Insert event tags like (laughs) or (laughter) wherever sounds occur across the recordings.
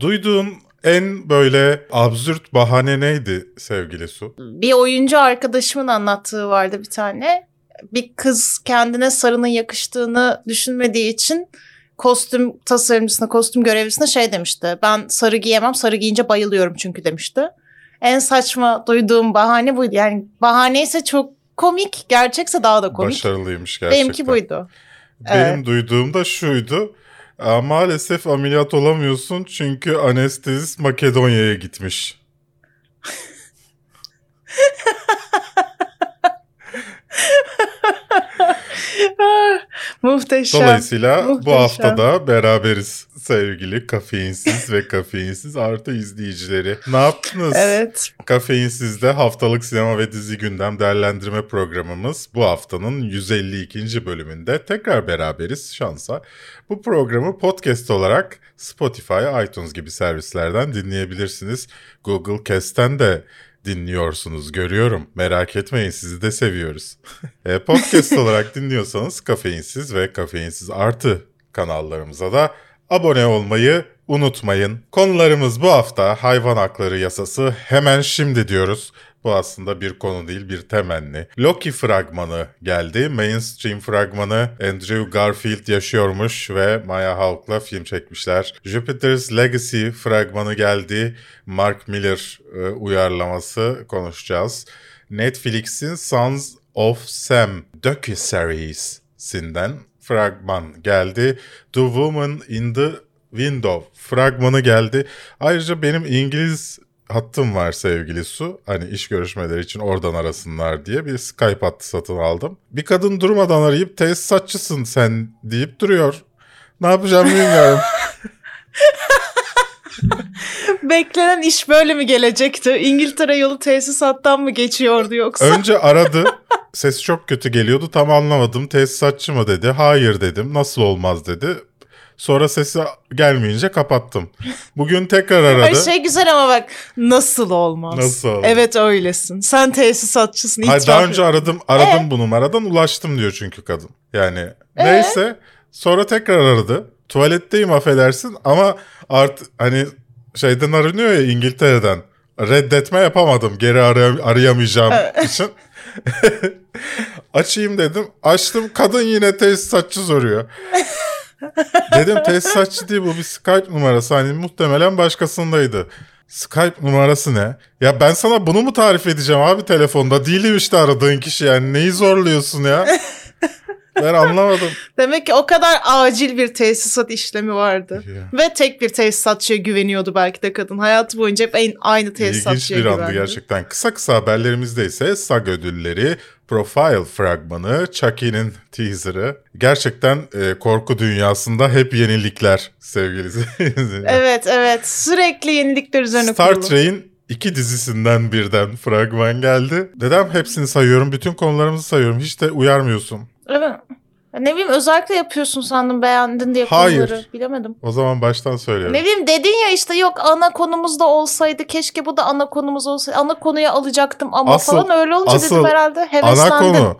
Duyduğun en böyle absürt bahane neydi sevgili Su? Bir oyuncu arkadaşımın anlattığı vardı bir tane. Bir kız kendine sarının yakıştığını düşünmediği için kostüm tasarımcısına, kostüm görevlisine şey demişti. Ben sarı giyemem, sarı giyince bayılıyorum çünkü demişti. En saçma duyduğum bahane buydu. Yani bahane ise çok komik, gerçekse daha da komik. Başarılıymış gerçekten. Benimki buydu. Benim Evet. duyduğum da şuydu. Aa, Maalesef ameliyat olamıyorsun çünkü anestezist Makedonya'ya gitmiş. (laughs) Ah, Muhteşem. Dolayısıyla bu Muhteşem. haftada beraberiz sevgili kafeinsiz ve kafeinsiz artı izleyicileri. Ne yaptınız? Evet. Kafeinsiz'de haftalık sinema ve dizi gündem değerlendirme programımız bu haftanın 152. bölümünde tekrar beraberiz şansa. Bu programı podcast olarak Spotify, iTunes gibi servislerden dinleyebilirsiniz. Google Cast'ten de dinliyorsunuz görüyorum. Merak etmeyin sizi de seviyoruz. (laughs) E, podcast (laughs) olarak dinliyorsanız Kafeinsiz ve Kafeinsiz Artı kanallarımıza da abone olmayı unutmayın. Konularımız bu hafta hayvan hakları yasası hemen şimdi diyoruz. Bu aslında bir konu değil bir temenni. Loki fragmanı geldi. Mainstream fragmanı Andrew Garfield yaşıyormuş ve Maya Hawke'la film çekmişler. Jupiter's Legacy fragmanı geldi. Mark Miller e, uyarlaması konuşacağız. Netflix'in Sons of Sam docu-series'inden fragman geldi. The Woman in the Window fragmanı geldi. Ayrıca benim İngiliz hattım var sevgili Su. Hani iş görüşmeleri için oradan arasınlar diye bir Skype hattı satın aldım. Bir kadın durmadan arayıp tesisatçısın sen deyip duruyor. Ne yapacağım bilmiyorum. (laughs) Beklenen iş böyle mi gelecekti? İngiltere yolu tesisattan mı geçiyordu yoksa? Önce aradı. Sesi çok kötü geliyordu. Tam anlamadım. Tesisatçı mı dedi. Hayır dedim. Nasıl olmaz dedi. Sonra sesi gelmeyince kapattım. Bugün tekrar aradı. Ay şey güzel ama bak nasıl olmaz? Nasıl? Evet öylesin. Sen tesisatçısın. Hayır, daha önce aradım aradım bu numaradan ulaştım diyor çünkü kadın. Yani neyse sonra tekrar aradı. Tuvaletteyim affedersin ama art hani şeyden aranıyor ya İngiltere'den. Reddetme yapamadım geri aray- arayamayacağım (laughs) için. (laughs) Açayım dedim. Açtım kadın yine tesisatçı soruyor. (laughs) (laughs) dedim tesisatçı değil bu bir Skype numarası. Hani muhtemelen başkasındaydı. Skype numarası ne? Ya ben sana bunu mu tarif edeceğim abi telefonda? Değilim işte aradığın kişi yani. Neyi zorluyorsun ya? (laughs) ben anlamadım. (laughs) Demek ki o kadar acil bir tesisat işlemi vardı. Ya. Ve tek bir tesisatçıya güveniyordu belki de kadın. Hayatı boyunca hep en- aynı İlginç tesisatçıya bir andı güvendi. gerçekten. Kısa kısa haberlerimizde ise SAG ödülleri, Profile fragmanı, Chucky'nin teaserı. Gerçekten e, korku dünyasında hep yenilikler sevgili. Evet evet sürekli yenilikler üzerine Star kurulu. Trek'in iki dizisinden birden fragman geldi. Dedem hepsini sayıyorum, bütün konularımızı sayıyorum. Hiç de uyarmıyorsun. Evet. Ne bileyim özellikle yapıyorsun sandım beğendin diye Hayır. konuları. Bilemedim. O zaman baştan söylüyorum. Ne bileyim dedin ya işte yok ana konumuz da olsaydı keşke bu da ana konumuz olsaydı. Ana konuya alacaktım ama Asıl- falan öyle olunca asıl dedim herhalde Ana heveslendim. konu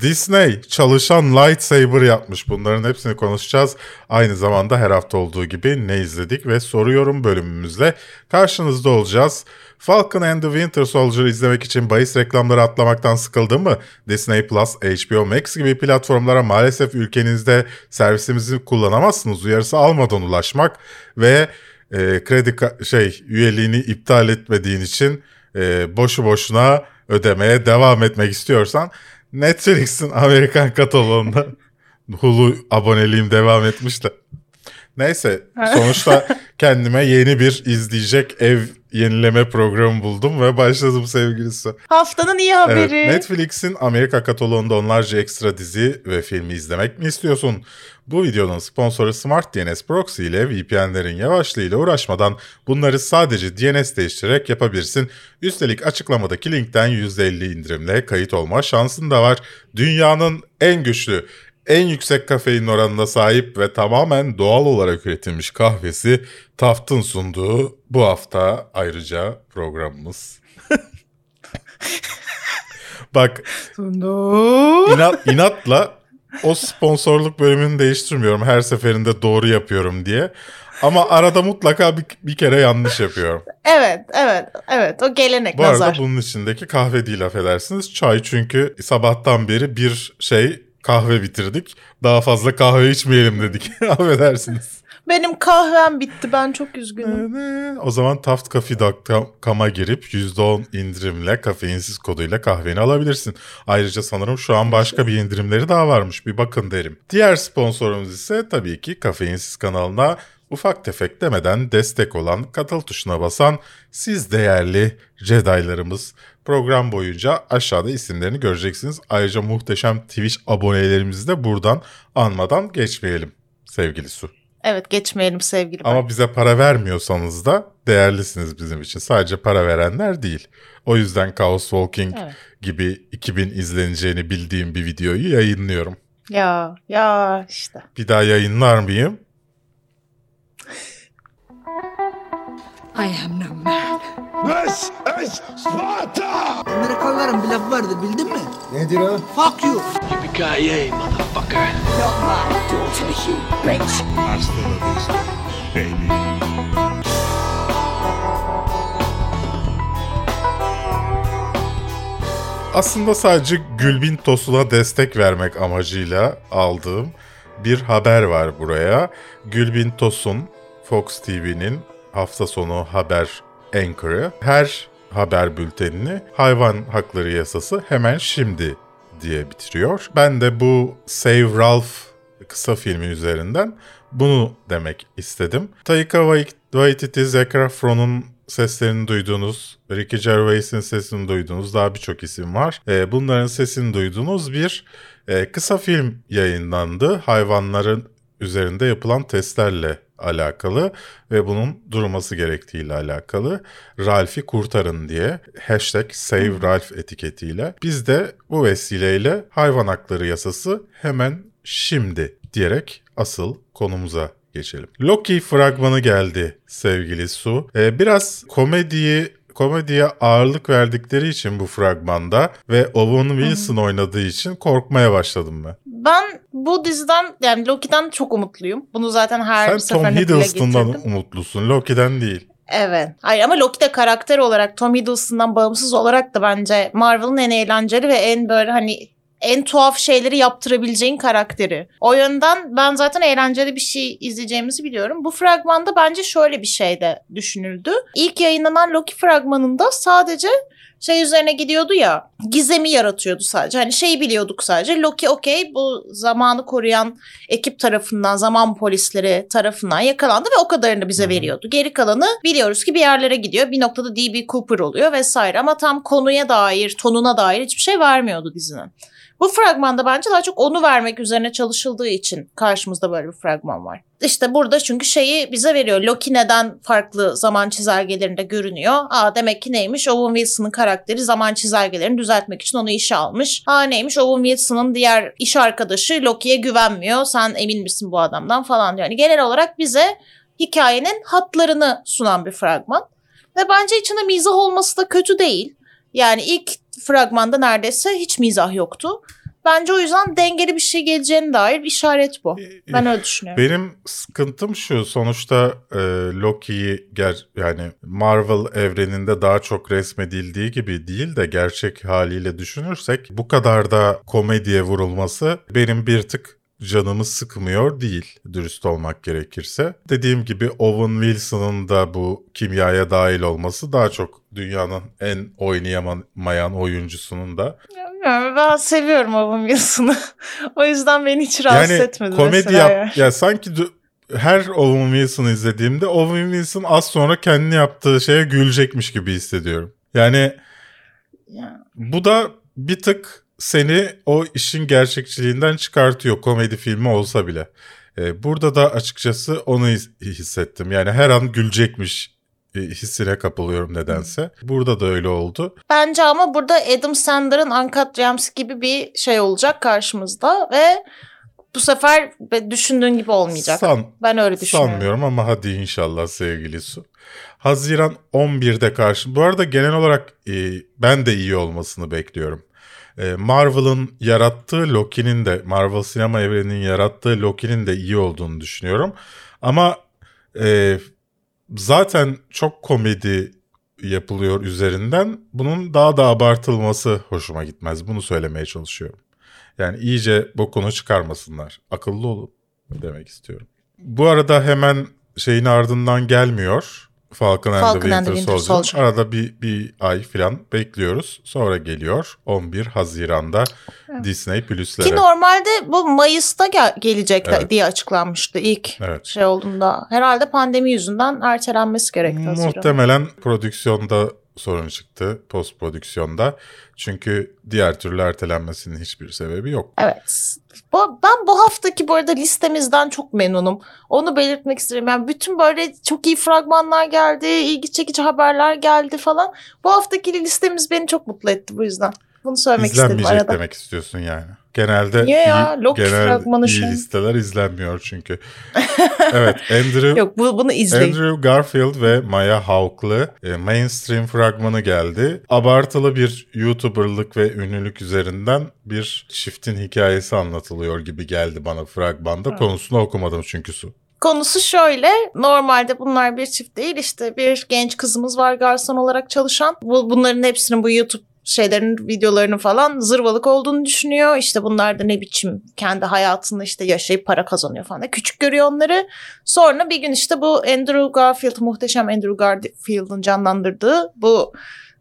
Disney çalışan lightsaber yapmış. Bunların hepsini konuşacağız. Aynı zamanda her hafta olduğu gibi ne izledik ve soruyorum bölümümüzle karşınızda olacağız. Falcon and the Winter Soldier izlemek için bahis reklamları atlamaktan sıkıldın mı? Disney Plus, HBO Max gibi platformlara maalesef ülkenizde servisimizi kullanamazsınız uyarısı almadan ulaşmak ve e, kredi şey üyeliğini iptal etmediğin için e, boşu boşuna ödemeye devam etmek istiyorsan Netflix'in Amerikan kataloğunda (laughs) Hulu aboneliğim devam etmiş de. Neyse sonuçta (laughs) kendime yeni bir izleyecek ev yenileme programı buldum ve başladım sevgilisi. Haftanın iyi Evet, haberi. Netflix'in Amerika kataloğunda onlarca ekstra dizi ve filmi izlemek mi istiyorsun? Bu videonun sponsoru Smart DNS Proxy ile VPN'lerin yavaşlığıyla uğraşmadan bunları sadece DNS değiştirerek yapabilirsin. Üstelik açıklamadaki linkten %50 indirimle kayıt olma şansın da var. Dünyanın en güçlü, en yüksek kafein oranına sahip ve tamamen doğal olarak üretilmiş kahvesi Taft'ın sunduğu bu hafta ayrıca programımız. (laughs) Bak inat, inatla o sponsorluk bölümünü değiştirmiyorum. Her seferinde doğru yapıyorum diye. Ama arada mutlaka bir, bir kere yanlış yapıyorum. Evet, evet, evet. O gelenek Bu nazar. arada bunun içindeki kahve değil affedersiniz. Çay çünkü sabahtan beri bir şey kahve bitirdik. Daha fazla kahve içmeyelim dedik. (laughs) affedersiniz. Benim kahvem bitti. Ben çok üzgünüm. O zaman taftcafe.com'a girip %10 indirimle kafeinsiz koduyla kahveni alabilirsin. Ayrıca sanırım şu an başka bir indirimleri daha varmış. Bir bakın derim. Diğer sponsorumuz ise tabii ki Kafeinsiz kanalına ufak tefek demeden destek olan katıl tuşuna basan siz değerli Jedi'larımız. Program boyunca aşağıda isimlerini göreceksiniz. Ayrıca muhteşem Twitch abonelerimizi de buradan anmadan geçmeyelim sevgili Su. Evet geçmeyelim sevgili. Ama bize para vermiyorsanız da değerlisiniz bizim için. Sadece para verenler değil. O yüzden Chaos Walking Evet. gibi 2000 izleneceğini bildiğim bir videoyu yayınlıyorum. Ya ya işte. Bir daha yayınlar mıyım? (laughs) I am no man. This is Sparta! Amerikalıların bir lafı vardı bildin mi? Nedir o? Fuck you. Yippee-ki-yay, motherfucker! Not my daughter, you bitch. Hasta la vista, baby. Aslında sadece Gülbin Tosun'a destek vermek amacıyla aldığım bir haber var buraya. Gülbin Tosun, Fox TV'nin hafta sonu haber anchor'ı. Her haber bültenini hayvan hakları yasası hemen şimdi diye bitiriyor. Ben de bu Save Ralph kısa filmi üzerinden bunu demek istedim. Taika Wait- Waititi, Zac Efron'un seslerini duyduğunuz, Ricky Gervais'in sesini duyduğunuz daha birçok isim var. Ee, bunların sesini duyduğunuz bir e, kısa film yayınlandı. Hayvanların üzerinde yapılan testlerle alakalı ve bunun durması gerektiğiyle alakalı. Ralph'i kurtarın diye hashtag Save Ralph etiketiyle. Biz de bu vesileyle hayvan hakları yasası hemen şimdi diyerek asıl konumuza geçelim. Loki fragmanı geldi sevgili Su. Ee, biraz komediyi komediye ağırlık verdikleri için bu fragmanda ve Owen Wilson oynadığı için korkmaya başladım ben. Ben bu diziden yani Loki'den çok umutluyum. Bunu zaten her Sen Tom seferinde Hiddleston'dan umutlusun, Loki'den değil. Evet. Hayır ama Loki de karakter olarak Tom Hiddleston'dan bağımsız olarak da bence Marvel'ın en eğlenceli ve en böyle hani en tuhaf şeyleri yaptırabileceğin karakteri. O yönden ben zaten eğlenceli bir şey izleyeceğimizi biliyorum. Bu fragmanda bence şöyle bir şey de düşünüldü. İlk yayınlanan Loki fragmanında sadece şey üzerine gidiyordu ya gizemi yaratıyordu sadece. Hani şeyi biliyorduk sadece Loki okey bu zamanı koruyan ekip tarafından zaman polisleri tarafından yakalandı ve o kadarını bize veriyordu. Geri kalanı biliyoruz ki bir yerlere gidiyor. Bir noktada D.B. Cooper oluyor vesaire ama tam konuya dair, tonuna dair hiçbir şey vermiyordu dizinin. Bu fragmanda bence daha çok onu vermek üzerine çalışıldığı için karşımızda böyle bir fragman var. İşte burada çünkü şeyi bize veriyor. Loki neden farklı zaman çizelgelerinde görünüyor? Aa demek ki neymiş? Owen Wilson'ın karakteri zaman çizelgelerini düzeltmek için onu işe almış. Aa neymiş? Owen Wilson'ın diğer iş arkadaşı Loki'ye güvenmiyor. Sen emin misin bu adamdan falan diyor. Yani genel olarak bize hikayenin hatlarını sunan bir fragman. Ve bence içinde mizah olması da kötü değil. Yani ilk fragmanda neredeyse hiç mizah yoktu. Bence o yüzden dengeli bir şey geleceğine dair bir işaret bu. Ben öyle düşünüyorum. Benim sıkıntım şu sonuçta e, Loki'yi ger yani Marvel evreninde daha çok resmedildiği gibi değil de gerçek haliyle düşünürsek bu kadar da komediye vurulması benim bir tık canımı sıkmıyor değil dürüst olmak gerekirse. Dediğim gibi Owen Wilson'ın da bu kimyaya dahil olması daha çok dünyanın en oynayamayan oyuncusunun da Bilmiyorum, ben seviyorum Owen Wilson'ı. (laughs) o yüzden beni hiç rahatsız yani etmedi komedi yap yani. ya sanki her Owen Wilson'ı izlediğimde Owen Wilson az sonra kendi yaptığı şeye gülecekmiş gibi hissediyorum. Yani Ya. bu da bir tık seni o işin gerçekçiliğinden çıkartıyor komedi filmi olsa bile. Ee, burada da açıkçası onu his- hissettim. Yani her an gülecekmiş e, hissine kapılıyorum nedense. Burada da öyle oldu. Bence ama burada Adam Sandler'ın Uncut Gems gibi bir şey olacak karşımızda ve bu sefer düşündüğün gibi olmayacak. San- ben öyle düşünüyorum. Sanmıyorum ama hadi inşallah sevgili Su. Haziran 11'de karşı. Bu arada genel olarak e, ben de iyi olmasını bekliyorum. E, Marvel'ın yarattığı Loki'nin de Marvel sinema evreninin yarattığı Loki'nin de iyi olduğunu düşünüyorum. Ama e, zaten çok komedi yapılıyor üzerinden. Bunun daha da abartılması hoşuma gitmez. Bunu söylemeye çalışıyorum. Yani iyice bokunu çıkarmasınlar. Akıllı olun demek istiyorum. Bu arada hemen şeyin ardından gelmiyor. Falcon, and Falcon the Winter, Soldier. Soldier. Arada bir, bir ay falan bekliyoruz. Sonra geliyor 11 Haziran'da Disney Plus'lere. Ki normalde bu Mayıs'ta gel- gelecek Evet. diye açıklanmıştı ilk Evet. şey olduğunda. Herhalde pandemi yüzünden ertelenmesi gerekti Haziran. Muhtemelen prodüksiyonda sorun çıktı. Post prodüksiyonda. Çünkü diğer türlü ertelenmesinin hiçbir sebebi yok. Evet. Bu, ben bu haftaki bu arada listemizden çok memnunum. Onu belirtmek isterim. Yani bütün böyle çok iyi fragmanlar geldi, ilgi çekici haberler geldi falan. Bu haftaki listemiz beni çok mutlu etti bu yüzden. Bunu söylemek istedim İzlenmeyecek arada. demek istiyorsun yani. Genelde Niye ya? iyi, genel iyi an. listeler izlenmiyor çünkü. (laughs) evet Andrew Yok bu, bunu izleyin. Andrew Garfield ve Maya Hawke'lı e, mainstream fragmanı geldi. Abartılı bir YouTuber'lık ve ünlülük üzerinden bir çiftin hikayesi anlatılıyor gibi geldi bana fragmanda. Konusunu okumadım çünkü su. Konusu şöyle. Normalde bunlar bir çift değil. işte bir genç kızımız var garson olarak çalışan. Bu, bunların hepsinin bu YouTube şeylerin videolarının falan zırvalık olduğunu düşünüyor. İşte bunlar da ne biçim kendi hayatını işte yaşayıp para kazanıyor falan. Küçük görüyor onları. Sonra bir gün işte bu Andrew Garfield muhteşem Andrew Garfield'ın canlandırdığı bu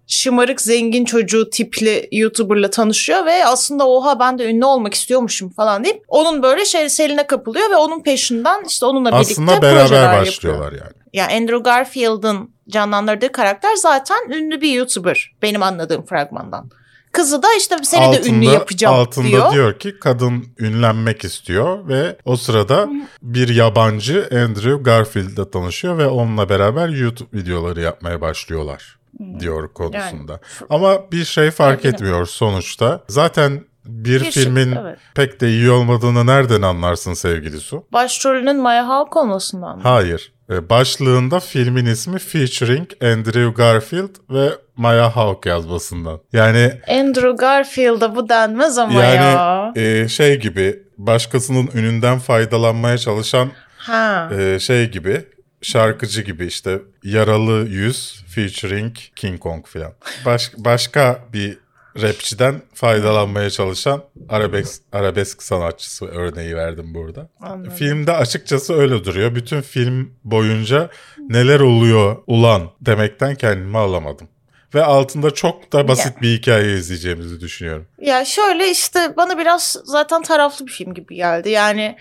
şımarık zengin çocuğu tipli YouTuber'la tanışıyor ve aslında oha ben de ünlü olmak istiyormuşum falan deyip onun böyle şey seline kapılıyor ve onun peşinden işte onunla birlikte Aslında beraber projeler yapıyor. başlıyorlar yani. Ya Andrew Garfield'ın canlandırdığı karakter zaten ünlü bir YouTuber benim anladığım fragmandan. Kızı da işte seni de ünlü yapacağım altında diyor. ki kadın ünlenmek istiyor ve o sırada bir yabancı Andrew Garfield'la tanışıyor ve onunla beraber YouTube videoları yapmaya başlıyorlar diyor konusunda. Ama bir şey fark Aynen. etmiyor sonuçta. Zaten bir, Bir şey- filmin evet. pek de iyi olmadığını nereden anlarsın sevgili Su? Başrolünün Maya Hawke olmasından mı? Hayır. E, Başlığında filmin ismi featuring Andrew Garfield ve Maya Hawke yazmasından. Yani Andrew Garfield'a bu denmez ama ya. Yani e, şey gibi başkasının ününden faydalanmaya çalışan Ha. e, şey gibi şarkıcı gibi işte yaralı yüz featuring King Kong filan. Baş, başka bir rapçiden faydalanmaya çalışan arabesk, arabesk sanatçısı örneği verdim burada. Anladım. Filmde açıkçası öyle duruyor. Bütün film boyunca neler oluyor ulan demekten kendimi alamadım. Ve altında çok da basit bir hikaye izleyeceğimizi düşünüyorum. Ya şöyle işte bana biraz zaten taraflı bir film gibi geldi. Yani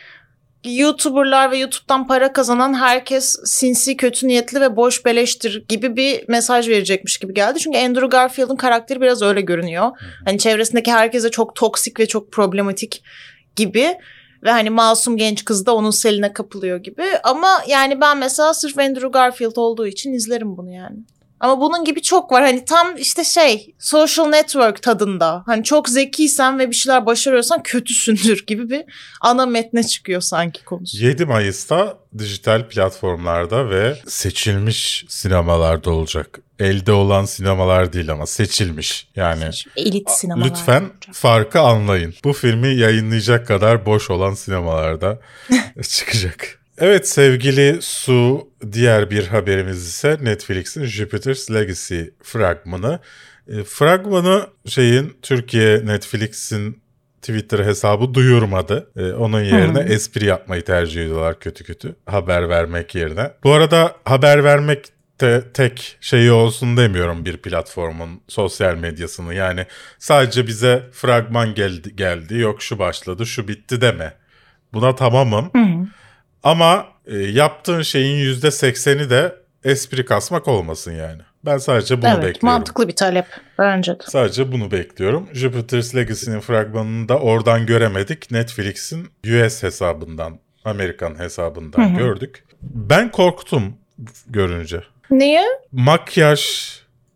YouTuber'lar ve YouTube'dan para kazanan herkes sinsi, kötü niyetli ve boş beleştir gibi bir mesaj verecekmiş gibi geldi. Çünkü Andrew Garfield'ın karakteri biraz öyle görünüyor. Hani çevresindeki herkese çok toksik ve çok problematik gibi. Ve hani masum genç kız da onun seline kapılıyor gibi. Ama yani ben mesela sırf Andrew Garfield olduğu için izlerim bunu yani. Ama bunun gibi çok var. Hani tam işte şey social network tadında. Hani çok zekiysen ve bir şeyler başarıyorsan kötüsündür (laughs) gibi bir ana metne çıkıyor sanki konusu. 7 Mayıs'ta dijital platformlarda ve seçilmiş sinemalarda olacak. Elde olan sinemalar değil ama seçilmiş. Yani Elit sinemalar. lütfen olacak. farkı anlayın. Bu filmi yayınlayacak kadar boş olan sinemalarda (laughs) çıkacak. Evet sevgili Su diğer bir haberimiz ise Netflix'in Jupiter's Legacy fragmanı. E, fragmanı şeyin Türkiye Netflix'in Twitter hesabı duyurmadı. E, onun yerine espri yapmayı tercih ediyorlar kötü kötü. Haber vermek yerine. Bu arada haber vermek de tek şeyi olsun demiyorum bir platformun sosyal medyasını. Yani sadece bize fragman geldi, geldi yok şu başladı şu bitti deme. Buna tamamım. Ama e, yaptığın şeyin %80'i de espri kasmak olmasın yani. Ben sadece bunu Evet bekliyorum. mantıklı bir talep bence de. Sadece bunu bekliyorum. Jupiter's Legacy'nin fragmanını da oradan göremedik. Netflix'in US hesabından, Amerikan hesabından gördük. Ben korktum görünce. Niye? Makyaj,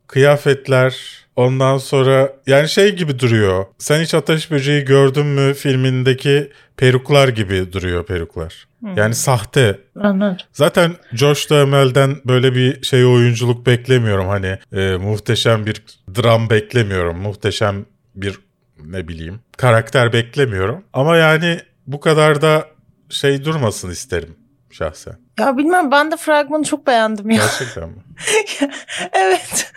kıyafetler, ondan sonra yani şey gibi duruyor. Sen hiç Ateş Böceği gördün mü filmindeki peruklar gibi duruyor peruklar. Yani sahte. Anladım. Zaten Josh Duhamel'den böyle bir şey oyunculuk beklemiyorum. Hani e, muhteşem bir dram beklemiyorum. Muhteşem bir ne bileyim karakter beklemiyorum. Ama yani bu kadar da şey durmasın isterim şahsen. Ya bilmem ben de fragmanı çok beğendim ya. Gerçekten mi? (laughs) evet.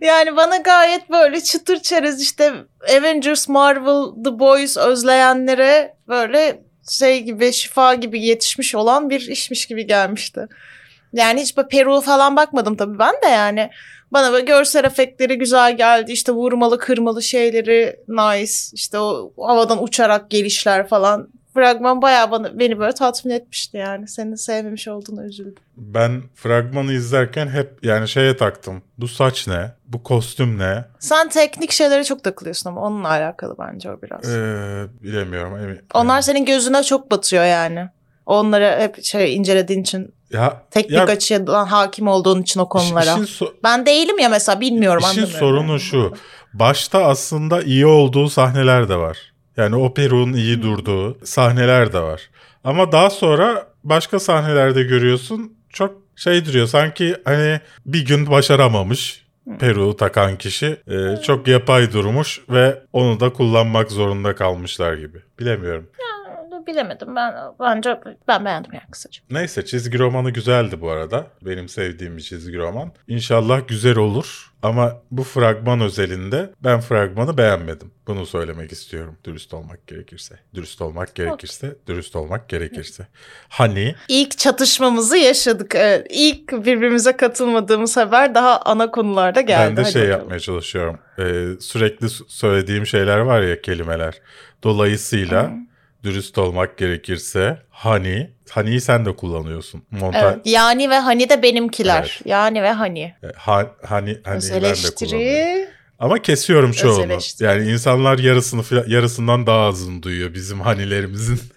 Yani bana gayet böyle çıtır çerez işte Avengers, Marvel, The Boys özleyenlere böyle şey gibi şifa gibi yetişmiş olan bir işmiş gibi gelmişti. Yani hiç Peru falan bakmadım tabii ben de yani. Bana böyle görsel efektleri güzel geldi. İşte vurmalı kırmalı şeyleri nice. İşte o havadan uçarak gelişler falan. Fragman bayağı bana, beni böyle tatmin etmişti yani. Senin sevmemiş olduğunu üzüldüm. Ben fragmanı izlerken hep yani şeye taktım. Bu saç ne? Bu kostüm ne? Sen teknik şeylere çok takılıyorsun ama onunla alakalı bence o biraz. Ee, bilemiyorum. Emin- Onlar senin gözüne çok batıyor yani. Onları hep şey incelediğin için, ya, teknik ya, açıdan hakim olduğun için o konulara. işin so- Ben değilim ya mesela bilmiyorum İşin sorunu yani. şu. Başta aslında iyi olduğu sahneler de var. Yani o Peru'nun iyi durduğu sahneler de var. Ama daha sonra başka sahnelerde görüyorsun çok şey duruyor. Sanki hani bir gün başaramamış Peru takan kişi. Ee, çok yapay durmuş ve onu da kullanmak zorunda kalmışlar gibi. Bilemiyorum. Bilemedim ben bence ben beğendim yani kısaca. Neyse çizgi romanı güzeldi bu arada. Benim sevdiğim bir çizgi roman. İnşallah güzel olur. Ama bu fragman özelinde ben fragmanı beğenmedim. Bunu söylemek istiyorum dürüst olmak gerekirse. Dürüst olmak gerekirse, dürüst olmak gerekirse. Hani İlk çatışmamızı yaşadık. Evet. İlk birbirimize katılmadığımız haber daha ana konularda geldi. ben de Hadi şey bakalım. yapmaya çalışıyorum. Ee, sürekli söylediğim şeyler var ya kelimeler. Dolayısıyla dürüst olmak gerekirse hani, hani'yi sen de kullanıyorsun. Montaj, Evet. Yani ve hani de benimkiler. Evet. Yani ve hani. E, ha, hani, hani Öz ben de kullanıyorum. Ama kesiyorum çoğunu. Yani insanlar yarısını yarısından daha azını duyuyor bizim hanilerimizin. (laughs)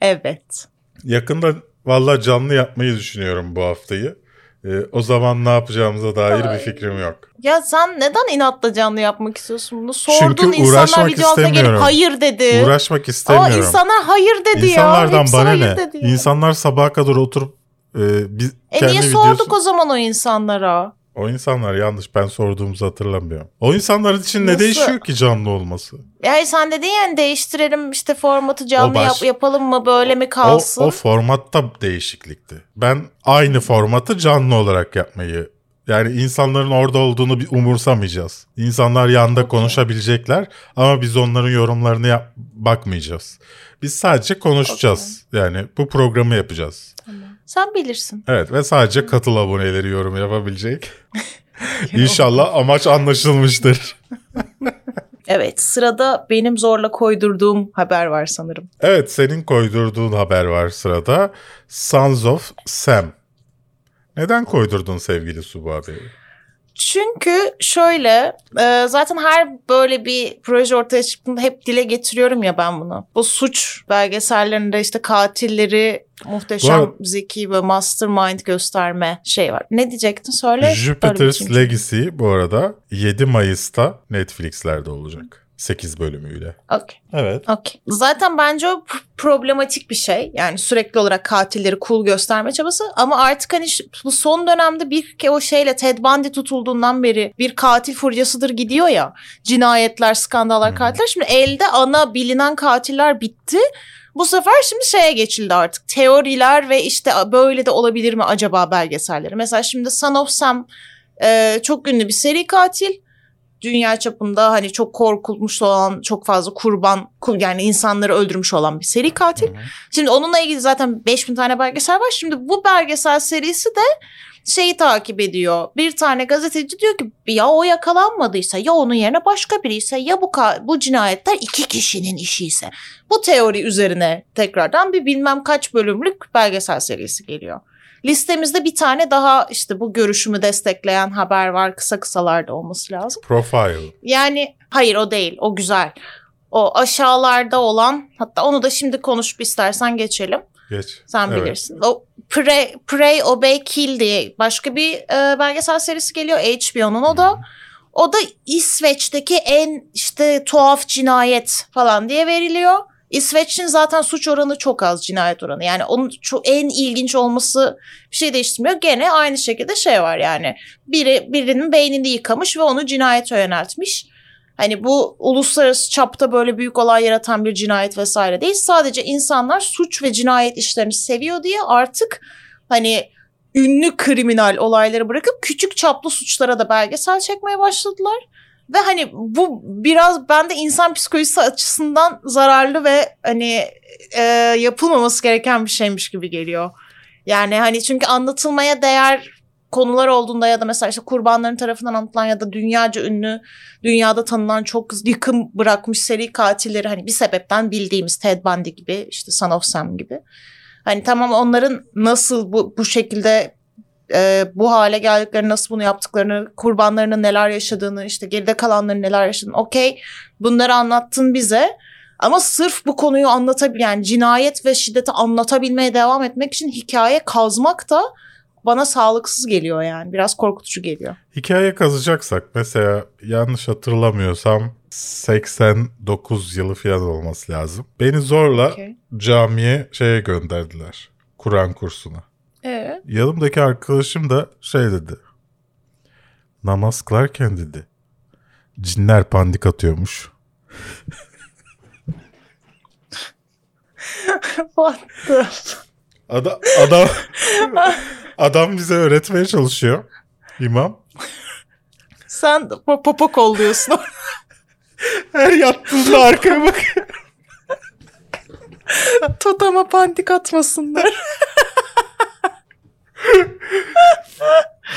Evet. Yakında valla canlı yapmayı düşünüyorum bu haftayı. Ee, o zaman ne yapacağımıza dair bir fikrim yok. Ya sen neden inatla canlı yapmak istiyorsun bunu? Sordun Çünkü insanlar video altına gelip hayır dedi. Uğraşmak istemiyorum. insanlar hayır dedi ya. İnsanlardan bana ne? dedi ya. İnsanlar sabaha kadar oturup e, biz E kendi niye videosu... sorduk o zaman o insanlara? O insanlar yanlış ben sorduğumuzu hatırlamıyorum. O insanlar için ne Nasıl? değişiyor ki canlı olması? Yani sen dedin yani değiştirelim işte formatı canlı O baş- yap, yapalım mı böyle mi O, kalsın? o formatta değişiklikti. Ben aynı formatı canlı olarak yapmayı yani insanların orada olduğunu bir umursamayacağız. İnsanlar yanda konuşabilecekler ama biz onların yorumlarını yap- bakmayacağız. Biz sadece konuşacağız. Yani bu programı yapacağız. Sen bilirsin. Evet ve sadece katıl aboneleri yorum yapabilecek. (laughs) İnşallah amaç anlaşılmıştır. (laughs) Evet sırada benim zorla koydurduğum haber var sanırım. Evet senin koydurduğun haber var sırada. Sons of Sam. Neden koydurdun sevgili Su bu haberi? Çünkü şöyle e, zaten her böyle bir proje ortaya çıktığında hep dile getiriyorum ya ben bunu. Bu suç belgesellerinde işte katilleri muhteşem, arada- zeki ve mastermind gösterme şey var. Ne diyecektin söyle. Öyle Jupiter's biteyim. Legacy bu arada 7 Mayıs'ta Netflix'lerde olacak. 8 bölümüyle. Okey. Evet. Okey. Zaten bence o problematik bir şey. Yani sürekli olarak katilleri cool gösterme çabası. Ama artık hani bu son dönemde bir o şeyle Ted Bundy tutulduğundan beri bir katil furyasıdır gidiyor ya. Cinayetler, skandallar, katiller. Şimdi elde ana bilinen katiller bitti. Bu sefer şimdi şeye geçildi artık. Teoriler ve işte böyle de olabilir mi acaba belgeselleri. Mesela şimdi Son of Sam e, çok ünlü bir seri katil dünya çapında hani çok korkulmuş olan çok fazla kurban kur- yani insanları öldürmüş olan bir seri katil. Şimdi onunla ilgili zaten 5000 tane belgesel var. Şimdi bu belgesel serisi de şeyi takip ediyor. Bir tane gazeteci diyor ki ya o yakalanmadıysa ya onun yerine başka biri ise ya bu bu cinayetler iki kişinin işi ise. Bu teori üzerine tekrardan bir bilmem kaç bölümlük belgesel serisi geliyor. Listemizde bir tane daha işte bu görüşümü destekleyen haber var. Kısa kısalarda olması lazım. Profile. Yani hayır o değil. O güzel. O aşağılarda olan hatta onu da şimdi konuşup istersen geçelim. Geç. Sen Evet. bilirsin. O Pray, Pray, Obey, Kill diye başka bir e, belgesel serisi geliyor HBO'nun. O da o da İsveç'teki en işte tuhaf cinayet falan diye veriliyor. İsveç'in zaten suç oranı çok az cinayet oranı. Yani onun en ilginç olması bir şey değiştirmiyor. Gene aynı şekilde şey var yani. Biri birinin beynini yıkamış ve onu cinayete yöneltmiş. Hani bu uluslararası çapta böyle büyük olay yaratan bir cinayet vesaire değil. Sadece insanlar suç ve cinayet işlerini seviyor diye artık hani ünlü kriminal olayları bırakıp küçük çaplı suçlara da belgesel çekmeye başladılar. Ve hani bu biraz bende insan psikolojisi açısından zararlı ve hani e, yapılmaması gereken bir şeymiş gibi geliyor. Yani hani çünkü anlatılmaya değer konular olduğunda ya da mesela işte kurbanların tarafından anlatılan ya da dünyaca ünlü, dünyada tanınan çok yıkım bırakmış seri katilleri hani bir sebepten bildiğimiz Ted Bundy gibi işte Son of Sam gibi. Hani tamam onların nasıl bu, bu şekilde e, bu hale geldiklerini, nasıl bunu yaptıklarını, kurbanlarının neler yaşadığını, işte geride kalanların neler yaşadığını okey bunları anlattın bize. Ama sırf bu konuyu anlatabil yani cinayet ve şiddeti anlatabilmeye devam etmek için hikaye kazmak da bana sağlıksız geliyor yani. Biraz korkutucu geliyor. Hikaye kazacaksak mesela yanlış hatırlamıyorsam 89 yılı falan olması lazım. Beni zorla Okey. camiye şeye gönderdiler. Kur'an kursuna. Evet. Yanımdaki arkadaşım da şey dedi. Namaz kılarken dedi. Cinler pandik atıyormuş. (laughs) What the- Adam, adam, (laughs) adam bize öğretmeye çalışıyor. İmam. Sen po- popo kolluyorsun. (laughs) Her yattığında arkaya bak. Totama pandik atmasınlar.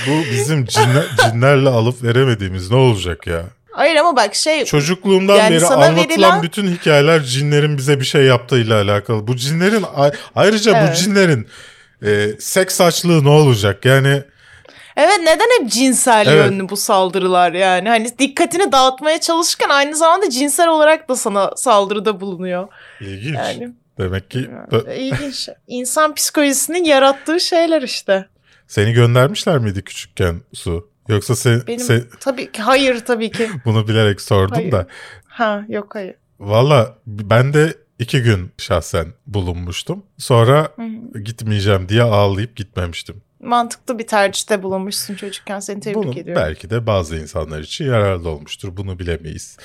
Bu bizim cinler, cinlerle alıp veremediğimiz ne olacak ya? Hayır ama bak şey Çocukluğumdan Yani beri anlatılan verilen- bütün hikayeler cinlerin bize bir şey yaptığıyla alakalı. Bu cinlerin ayrıca bu Evet. cinlerin e, seks açlığı ne olacak? Yani Evet neden hep cinsel Evet. yönlü bu saldırılar yani? Hani dikkatini dağıtmaya çalışırken aynı zamanda cinsel olarak da sana saldırıda bulunuyor. ilginç. Yani Demek ki ilginç. İnsan psikolojisinin yarattığı şeyler işte. seni göndermişler miydi küçükken Su? Yoksa sen, Benim sen- tabii ki hayır tabii ki. (laughs) bunu bilerek sordum Hayır. da. Ha yok hayır. Valla ben de iki gün şahsen bulunmuştum. Sonra Hı hı. gitmeyeceğim diye ağlayıp gitmemiştim. Mantıklı bir tercihte bulunmuşsun çocukken. Seni tebrik Bunun ediyorum. belki de bazı insanlar için yararlı olmuştur. Bunu bilemeyiz.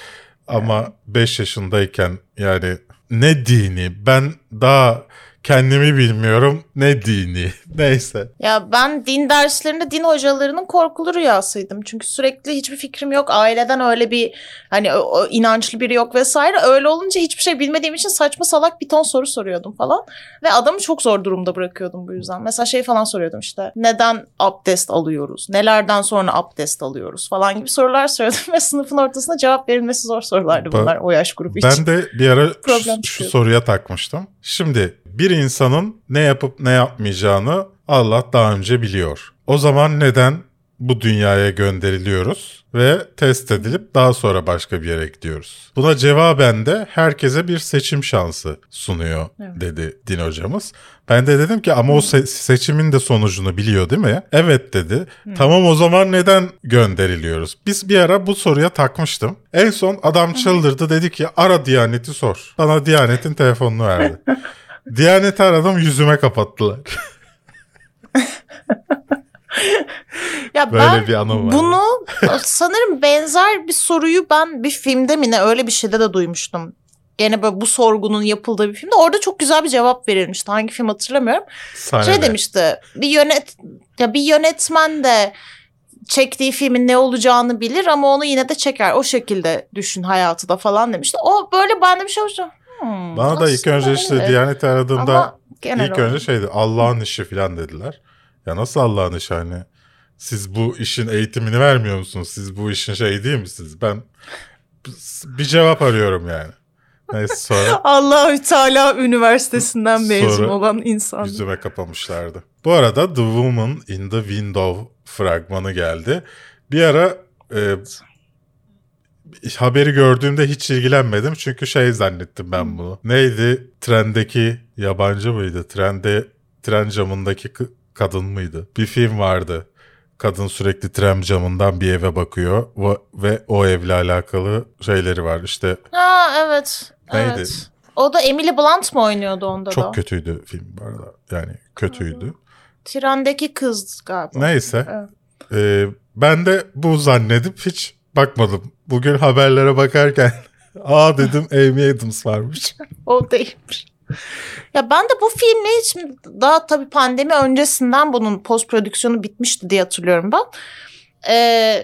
Ama 5 yaşındayken yani ne dini? Ben daha kendimi bilmiyorum. Ne dini? (laughs) Neyse. Ya ben din derslerinde din hocalarının korkulu rüyasıydım. Çünkü sürekli hiçbir fikrim yok. Aileden öyle bir hani o, o inançlı biri yok vesaire. Öyle olunca hiçbir şey bilmediğim için saçma salak bir ton soru soruyordum falan. Ve adamı çok zor durumda bırakıyordum bu yüzden. Mesela şey falan soruyordum işte. Neden abdest alıyoruz? Nelerden sonra abdest alıyoruz? Falan gibi sorular soruyordum. (laughs) Ve sınıfın ortasında cevap verilmesi zor sorulardı Ben- bunlar o yaş grubu için. Ben de bir ara (laughs) Problem şu, şu soruya takmıştım. Şimdi bir insanın ne yapıp ne yapmayacağını Allah daha önce biliyor. O zaman neden bu dünyaya gönderiliyoruz ve test edilip daha sonra başka bir yere gidiyoruz? Buna cevaben de herkese bir seçim şansı sunuyor Evet. dedi din hocamız. Ben de dedim ki ama o se- seçimin de sonucunu biliyor değil mi? Evet dedi. Tamam o zaman neden gönderiliyoruz? Biz bir ara bu soruya takmıştım. En son adam çıldırdı dedi ki ara Diyanet'i sor. Bana Diyanet'in telefonunu verdi. (laughs) Diyanet'i aradım yüzüme kapattılar. (laughs) Ya Böyle ben bir anım var. bunu sanırım benzer bir soruyu ben bir filmde mi ne öyle bir şeyde de duymuştum. Gene böyle bu sorgunun yapıldığı bir filmde. Orada çok güzel bir cevap verilmişti. Hangi film hatırlamıyorum. Sahnede. Şey demişti. Bir yönet ya bir yönetmen de çektiği filmin ne olacağını bilir ama onu yine de çeker. O şekilde düşün hayatı da falan demişti. O böyle bende bir şey oldu. Hmm, Bana da ilk önce işte evet. Diyanet'i aradığımda ilk önce şeydi Allah'ın işi falan dediler. Ya nasıl Allah'ın işi hani? Siz bu işin eğitimini vermiyor musunuz? Siz bu işin şey değil misiniz? Ben bir cevap arıyorum yani. Neyse sonra (laughs) Allahü Teala Üniversitesi'nden mezun Sonra olan insan. yüzüme kapamışlardı. Bu arada The Woman in the Window fragmanı geldi. Bir ara e, haberi gördüğümde hiç ilgilenmedim. Çünkü şey zannettim ben bunu. Neydi? Trendeki yabancı mıydı? Trende tren camındaki kadın mıydı? Bir film vardı. Kadın sürekli tren camından bir eve bakıyor ve, ve o evle alakalı şeyleri var. İşte Ha evet. Neydi? Evet. O da Emily Blunt mı oynuyordu onda da? çok kötüydü film bu arada. Yani kötüydü. Trendeki kız galiba. Neyse. Evet. Ee, ben de bu zannedip hiç bakmadım. Bugün haberlere bakarken (laughs) aa dedim Amy Adams varmış. O değilmiş. Ya ben de bu filmle hiç daha tabii pandemi öncesinden bunun post prodüksiyonu bitmişti diye hatırlıyorum ben. Ee,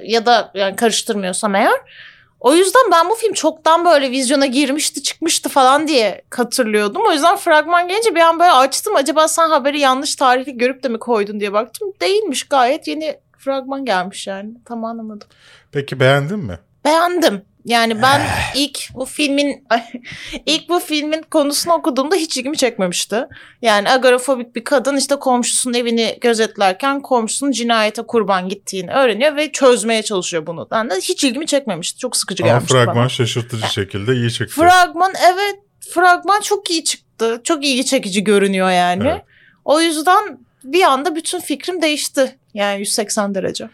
ya da yani karıştırmıyorsam eğer. O yüzden ben bu film çoktan böyle vizyona girmişti çıkmıştı falan diye hatırlıyordum. O yüzden fragman gelince bir an böyle açtım. Acaba sen haberi yanlış tarihli görüp de mi koydun diye baktım. Değilmiş gayet yeni fragman gelmiş yani. Tam anlamadım. Peki beğendin mi? Beğendim. Yani ben ilk bu filmin (laughs) ilk bu filmin konusunu okuduğumda hiç ilgimi çekmemişti. Yani agorafobik bir kadın işte komşusunun evini gözetlerken komşusunun cinayete kurban gittiğini öğreniyor ve çözmeye çalışıyor bunu. Ben de hiç ilgimi çekmemişti. Çok sıkıcı Ama gelmişti fragman bana. şaşırtıcı şekilde iyi çıktı. Fragman evet fragman çok iyi çıktı. Çok ilgi çekici görünüyor yani. Evet. O yüzden bir anda bütün fikrim değişti. Yani 180 derece.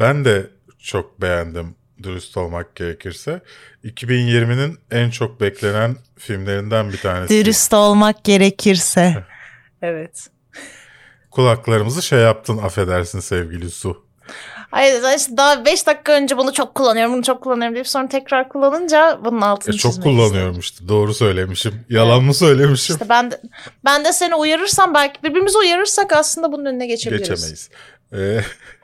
Ben de çok beğendim dürüst olmak gerekirse. 2020'nin en çok beklenen filmlerinden bir tanesi. Dürüst olmak gerekirse. (laughs) evet. Kulaklarımızı şey yaptın affedersin sevgili Su. Hayır işte daha 5 dakika önce bunu çok kullanıyorum, bunu çok kullanıyorum deyip sonra tekrar kullanınca bunun E, altını çok çizmeyi kullanıyorum işte. Doğru söylemişim. Yalan mı söylemişim? İşte ben de, ben de seni uyarırsam belki birbirimizi uyarırsak aslında bunun önüne geçebiliriz. Geçemeyiz. Ee, (laughs)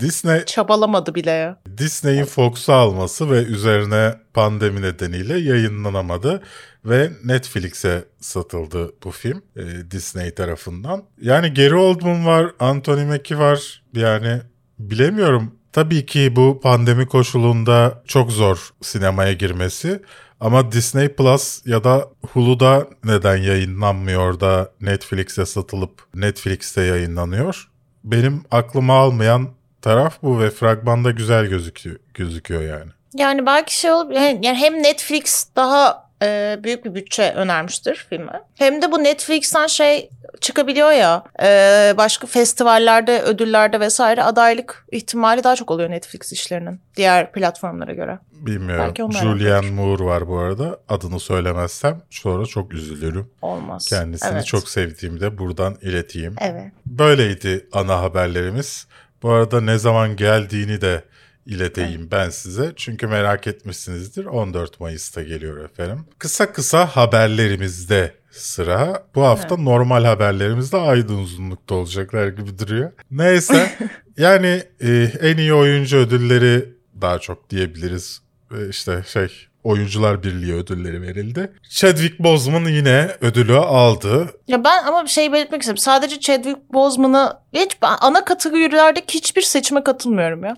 Disney Çabalamadı bile ya. Disney'in Fox'u alması ve üzerine pandemi nedeniyle yayınlanamadı ve Netflix'e satıldı bu film e, Disney tarafından. Yani Gary Oldman var, Anthony Mackie var. Yani bilemiyorum. Tabii ki bu pandemi koşulunda çok zor sinemaya girmesi. Ama Disney Plus ya da Hulu'da neden yayınlanmıyor da Netflix'e satılıp Netflix'te yayınlanıyor? Benim aklıma almayan taraf bu ve fragmanda güzel gözüküyor, gözüküyor yani. Yani belki şey olup yani hem Netflix daha e, büyük bir bütçe önermiştir filme. Hem de bu Netflix'ten şey çıkabiliyor ya e, başka festivallerde, ödüllerde vesaire adaylık ihtimali daha çok oluyor Netflix işlerinin diğer platformlara göre. Bilmiyorum. Julianne yapar. Moore var bu arada. Adını söylemezsem sonra çok üzülürüm. Olmaz. Kendisini Evet. çok sevdiğimi de buradan ileteyim. Evet. Böyleydi ana haberlerimiz. Bu arada ne zaman geldiğini de ileteyim ben size. Çünkü merak etmişsinizdir. 14 Mayıs'ta geliyor efendim. Kısa kısa haberlerimizde sıra. Bu hafta normal haberlerimizde aynı uzunlukta olacaklar gibi duruyor. Neyse (laughs) yani e, en iyi oyuncu ödülleri daha çok diyebiliriz. E, işte şey Oyuncular Birliği ödülleri verildi. Chadwick Boseman yine ödülü aldı. Ya ben ama bir şey belirtmek istedim. Sadece Chadwick Boseman'ı hiç ana kategorilerdeki hiçbir seçime katılmıyorum ya.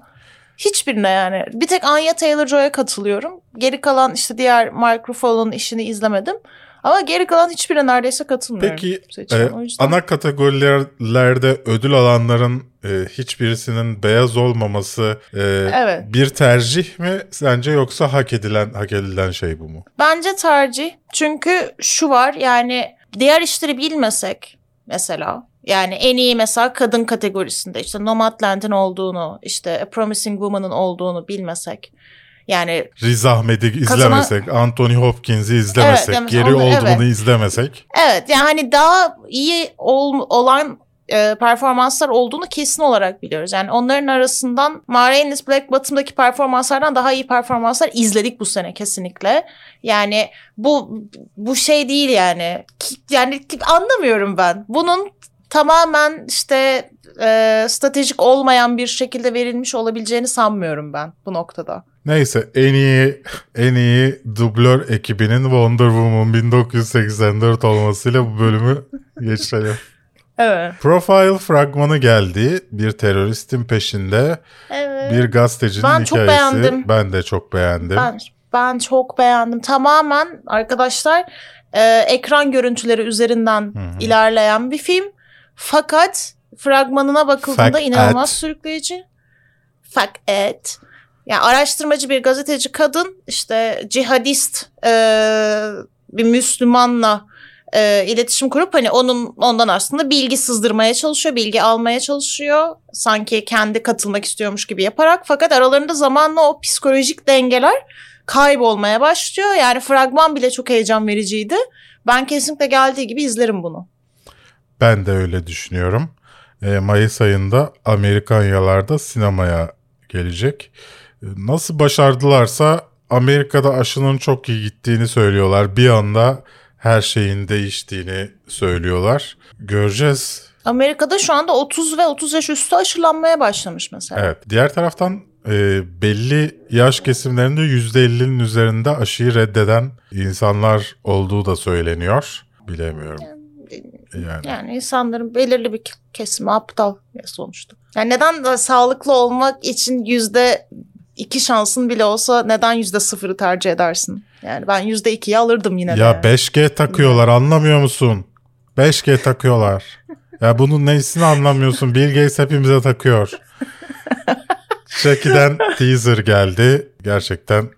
Hiçbirine yani. Bir tek Anya Taylor-Joy'a katılıyorum. Geri kalan işte diğer Mark Ruffalo'nun işini izlemedim. Ama geri kalan hiçbirine neredeyse katılmıyorum. Peki e, yüzden- ana kategorilerde ödül alanların e, hiçbirisinin beyaz olmaması e, Evet. bir tercih mi sence yoksa hak edilen hak edilen şey bu mu? Bence tercih. Çünkü şu var yani diğer işleri bilmesek mesela yani en iyi mesela kadın kategorisinde işte Nomadland'in olduğunu işte A Promising Woman'ın olduğunu bilmesek yani Riz Ahmed'i izlemesek, Anthony Hopkins'i izlemesek, yani Geri Oldman'ı evet. izlemesek evet yani hani daha iyi ol- olan e, performanslar olduğunu kesin olarak biliyoruz. Yani onların arasından Ma Rainey's Black Bottom'daki performanslardan daha iyi performanslar izledik bu sene kesinlikle. Yani bu bu şey değil yani. Yani anlamıyorum ben. Bunun tamamen işte e, stratejik olmayan bir şekilde verilmiş olabileceğini sanmıyorum ben bu noktada. Neyse en iyi en iyi dublör ekibinin Wonder Woman 1984 olmasıyla bu bölümü (laughs) geçelim. Evet. Profile fragmanı geldi. Bir teröristin peşinde Evet. bir gazetecinin Ben çok hikayesi. beğendim. Ben de çok beğendim. Ben ben çok beğendim. Tamamen arkadaşlar e, ekran görüntüleri üzerinden Hı hı. ilerleyen bir film. Fakat fragmanına bakıldığında Fakat. inanılmaz sürükleyici. Fakat yani araştırmacı bir gazeteci kadın işte cihadist e, bir Müslümanla e, iletişim kurup hani onun ondan aslında bilgi sızdırmaya çalışıyor, bilgi almaya çalışıyor. Sanki kendi katılmak istiyormuş gibi yaparak fakat aralarında zamanla o psikolojik dengeler kaybolmaya başlıyor. Yani fragman bile çok heyecan vericiydi. Ben kesinlikle geldiği gibi izlerim bunu. Ben de öyle düşünüyorum. E, Mayıs ayında Amerikanyalarda sinemaya gelecek. E, Nasıl başardılarsa Amerika'da aşının çok iyi gittiğini söylüyorlar. Bir anda her şeyin değiştiğini söylüyorlar. Göreceğiz. Amerika'da şu anda 30 ve 30 yaş üstü aşılanmaya başlamış mesela. Evet. Diğer taraftan e, belli yaş kesimlerinde %50'nin üzerinde aşıyı reddeden insanlar olduğu da söyleniyor. Bilemiyorum. Yani. Yani insanların belirli bir kesimi aptal ya sonuçta. Yani neden de sağlıklı olmak için yüzde iki şansın bile olsa neden yüzde sıfırı tercih edersin? Yani ben yüzde ikiyi alırdım yine de. Ya 5G takıyorlar anlamıyor musun? 5G takıyorlar. (laughs) Ya bunun nesini anlamıyorsun? Bill Gates hepimize takıyor. Chucky'den teaser geldi. Gerçekten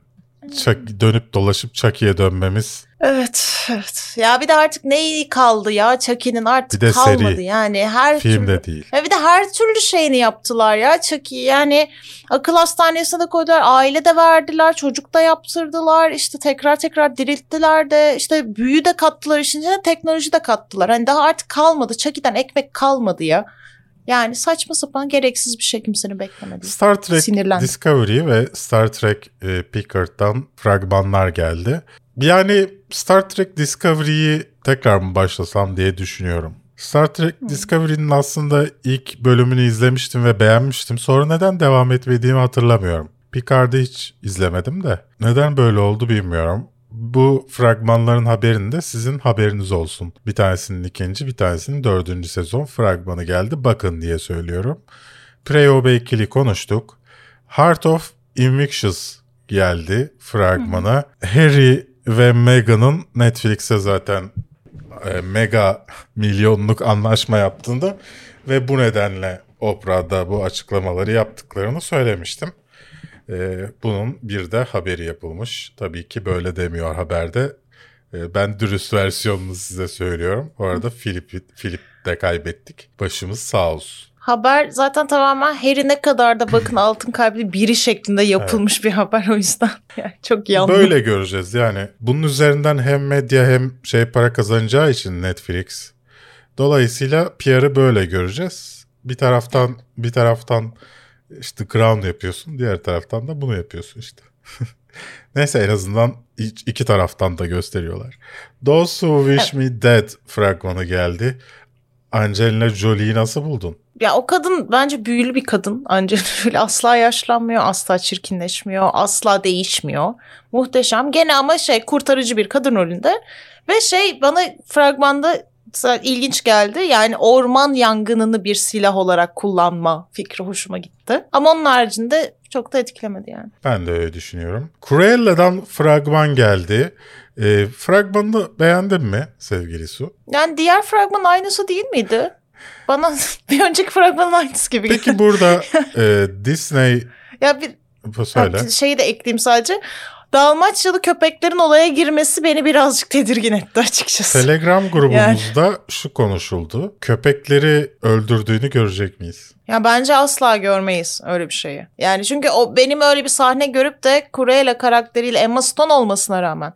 Chucky, dönüp dolaşıp Chucky'ye dönmemiz. Evet, evet. Ya bir de artık neyi kaldı ya Chucky'nin artık Bir de kalmadı seri. yani her Film türlü. de değil. Ya bir de her türlü şeyini yaptılar ya Chucky. Yani akıl hastanesine de koydular, aile de verdiler, çocuk da yaptırdılar. işte tekrar tekrar dirilttiler de işte büyü de kattılar işin içine, teknoloji de kattılar. Hani daha artık kalmadı. Chucky'den ekmek kalmadı ya. Yani saçma sapan gereksiz bir şey kimsenin beklemediği. Star Trek Sinirlendim. Discovery ve Star Trek e, Picard'dan fragmanlar geldi. Yani Star Trek Discovery'yi tekrar mı başlasam diye düşünüyorum. Star Trek Discovery'nin aslında ilk bölümünü izlemiştim ve beğenmiştim. Sonra neden devam etmediğimi hatırlamıyorum. Picard'ı hiç izlemedim de. Neden böyle oldu bilmiyorum. Bu fragmanların haberinde de sizin haberiniz olsun. Bir tanesinin ikinci, bir tanesinin dördüncü sezon fragmanı geldi. Bakın diye söylüyorum. Preobe ikili konuştuk. Heart of Invictus geldi fragmana. Harry ve Meghan'ın Netflix'e zaten e, mega milyonluk anlaşma yaptığında ve bu nedenle Oprah'da bu açıklamaları yaptıklarını söylemiştim. E, bunun bir de haberi yapılmış. Tabii ki böyle demiyor haberde. E, ben dürüst versiyonunu size söylüyorum. Bu arada Filip, Filip de kaybettik. Başımız sağ olsun. Haber zaten tamamen Harry ne kadar da bakın (laughs) altın kalpli biri şeklinde yapılmış bir haber o yüzden. (laughs) Yani çok yanlış. Böyle göreceğiz yani. Bunun üzerinden hem medya hem şey para kazanacağı için Netflix. Dolayısıyla PR'ı böyle göreceğiz. Bir taraftan bir taraftan işte Crown yapıyorsun, diğer taraftan da bunu yapıyorsun işte. (laughs) Neyse en azından iki taraftan da gösteriyorlar. Those Who Wish Me Dead fragmanı geldi. Angelina Jolie'yi nasıl buldun? Ya o kadın bence büyülü bir kadın. (laughs) Angelina Jolie asla yaşlanmıyor, asla çirkinleşmiyor, asla değişmiyor. Muhteşem. Gene ama şey kurtarıcı bir kadın rolünde. Ve şey bana fragmanda ilginç geldi. Yani orman yangınını bir silah olarak kullanma fikri hoşuma gitti. Ama onun haricinde çok da etkilemedi yani. Ben de öyle düşünüyorum. Cruella'dan fragman geldi. E, fragmanını beğendin mi sevgili Su? Yani diğer fragman aynısı değil miydi? Bana (laughs) bir önceki fragmanın aynısı gibi. Peki burada (laughs) e, Disney Ya bir söyle. Şeyi de ekleyeyim sadece. Dalmaçyalı köpeklerin olaya girmesi beni birazcık tedirgin etti açıkçası. Telegram grubumuzda şu konuşuldu. Köpekleri öldürdüğünü görecek miyiz? ya bence asla görmeyiz öyle bir şeyi. Yani çünkü o benim öyle bir sahne görüp de Cruella karakteriyle Emma Stone olmasına rağmen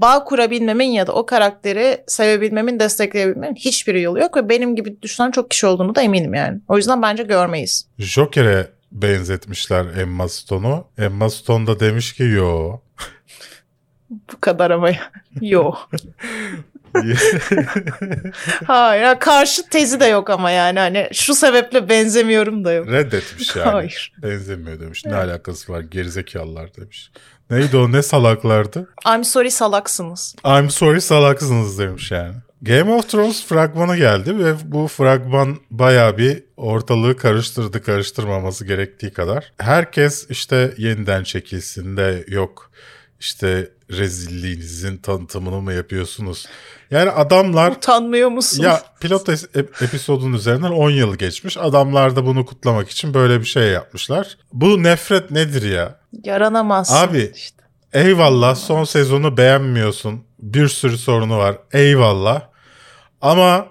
bağ kurabilmemin ya da o karakteri sevebilmemin, destekleyebilmemin hiçbir yolu yok ve benim gibi düşünen çok kişi olduğunu da eminim yani. O yüzden bence görmeyiz. Joker'e benzetmişler Emma Stone'u. Emma Stone da demiş ki yo. Bu kadar ama ya. (laughs) (laughs) Hayır. Karşı tezi de yok ama yani. Hani şu sebeple benzemiyorum da yok. Reddetmiş yani. Hayır. Benzemiyor demiş. Ne alakası var gerizekalılar demiş. Neydi o ne salaklardı? I'm sorry salaksınız. I'm sorry salaksınız demiş yani. Game of Thrones fragmanı geldi ve bu fragman baya bir ortalığı karıştırdı karıştırmaması gerektiği kadar. Herkes işte yeniden çekilsin de yok işte rezilliğinizin tanıtımını mı yapıyorsunuz? Yani adamlar Utanmıyor musun? ya pilot episodun üzerinden 10 yıl geçmiş. Adamlar da bunu kutlamak için böyle bir şey yapmışlar. Bu nefret nedir ya? Yaranamazsın. Abi, işte. Eyvallah son sezonu beğenmiyorsun. Bir sürü sorunu var. Eyvallah. Ama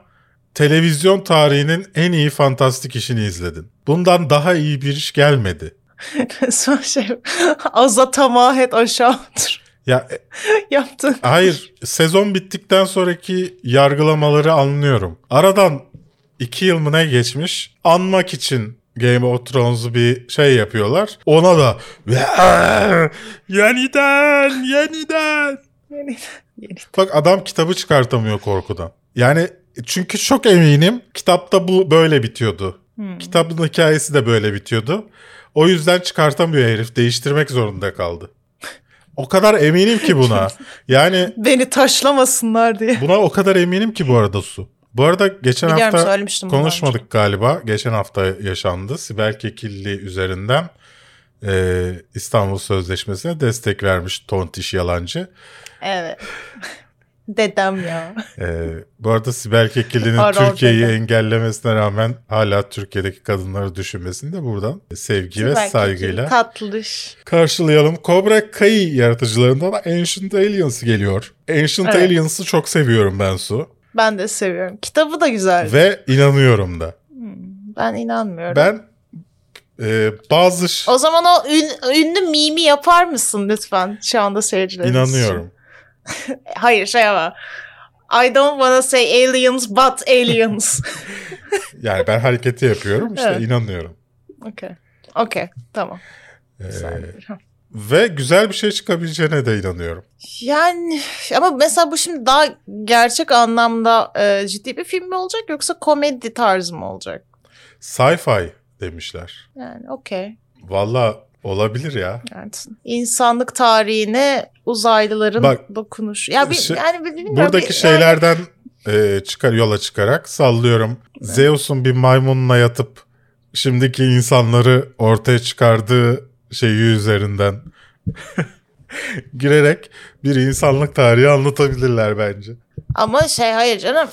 televizyon tarihinin en iyi fantastik işini izledin. Bundan daha iyi bir iş gelmedi. (laughs) Son şey (laughs) aza tamahet aşağıdır. Ya e, (laughs) Yaptın. hayır sezon bittikten sonraki yargılamaları anlıyorum. Aradan iki yıl mı ne geçmiş anmak için Game of Thrones'u bir şey yapıyorlar. Ona da yeniden yeniden. Yani, yeni- Bak adam kitabı çıkartamıyor korkudan. Yani çünkü çok eminim kitapta bu böyle bitiyordu. Kitabın hikayesi de böyle bitiyordu. O yüzden çıkartamıyor herif. Değiştirmek zorunda kaldı. O kadar eminim ki buna. (laughs) Yani Beni taşlamasınlar diye. buna o kadar eminim ki bu arada Su. Bu arada geçen Biliyorum, hafta bunu konuşmadık galiba. Geçen hafta yaşandı. Sibel Kekilli üzerinden e, İstanbul Sözleşmesi'ne destek vermiş Tontiş Yalancı. Evet. (laughs) Dedem ya. Ee, bu arada Sibel Kekilli'nin Türkiye'yi engellemesine rağmen hala Türkiye'deki kadınları düşünmesini de buradan sevgi ve Belki saygıyla Tatlış. karşılayalım. Cobra Kai yaratıcılarından Ancient Aliens geliyor. Ancient Evet. Aliens'ı çok seviyorum ben Su. Ben de seviyorum. Kitabı da güzel. Ve inanıyorum da. Ben inanmıyorum. Ben e, bazı O zaman o ün- ünlü mimi yapar mısın lütfen şu anda seyircilerimiz inanıyorum. (laughs) Hayır şey ama. I don't wanna say aliens but aliens. (laughs) Yani ben hareketi yapıyorum işte Evet. inanıyorum. okay. Okay. Tamam. Ee, ve güzel bir şey çıkabileceğine de inanıyorum. Yani ama mesela bu şimdi daha gerçek anlamda e, ciddi bir film mi olacak yoksa komedi tarzı mı olacak? Sci-fi demişler. Yani okey. Valla olabilir ya. Yani insanlık tarihine uzaylıların Bak, dokunuş. Ya bir, şey- yani bilmiyorum. Buradaki bir- şeylerden e, çıkar yola çıkarak sallıyorum. Zeus'un bir maymunla yatıp şimdiki insanları ortaya çıkardığı şeyi üzerinden (laughs) girerek bir insanlık tarihi anlatabilirler bence. Ama şey hayır canım.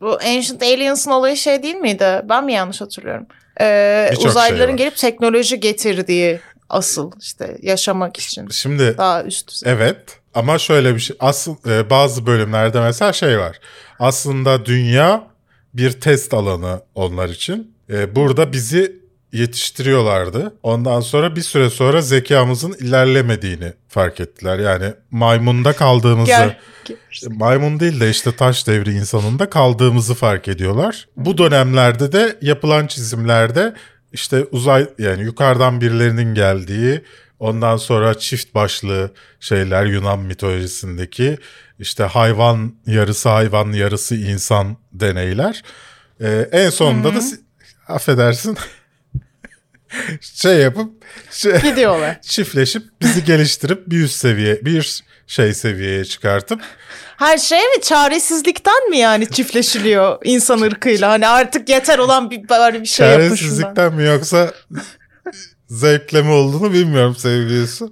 Bu Ancient Aliens'ın olayı şey değil miydi? Ben mi yanlış hatırlıyorum? Ee, şey uzaylıların var. gelip teknoloji getirdiği asıl işte yaşamak için. Şimdi Daha üst düzey. evet ama şöyle bir şey asıl e, bazı bölümlerde mesela şey var. Aslında dünya bir test alanı onlar için. E, burada bizi yetiştiriyorlardı. Ondan sonra bir süre sonra zekamızın ilerlemediğini fark ettiler. Yani maymunda kaldığımızı maymun değil de işte taş devri insanında kaldığımızı fark ediyorlar. Bu dönemlerde de yapılan çizimlerde işte uzay yani yukarıdan birilerinin geldiği ondan sonra çift başlı şeyler Yunan mitolojisindeki işte hayvan yarısı hayvan yarısı insan deneyler. Ee, en sonunda da si- affedersin (laughs) şey yapıp şey, (laughs) Gidiyorlar. çiftleşip bizi geliştirip bir üst seviye bir şey seviyeye çıkartıp Her şey mi? Çaresizlikten mi yani çiftleşiliyor insan ırkıyla? Hani artık yeter olan bir, bari bir şey çaresizlikten mi yoksa zevkle mi olduğunu bilmiyorum sevgilisi.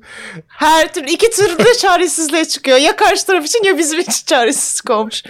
Her türlü iki türlü çaresizliğe çıkıyor. Ya karşı taraf için ya bizim için çaresizlik olmuş.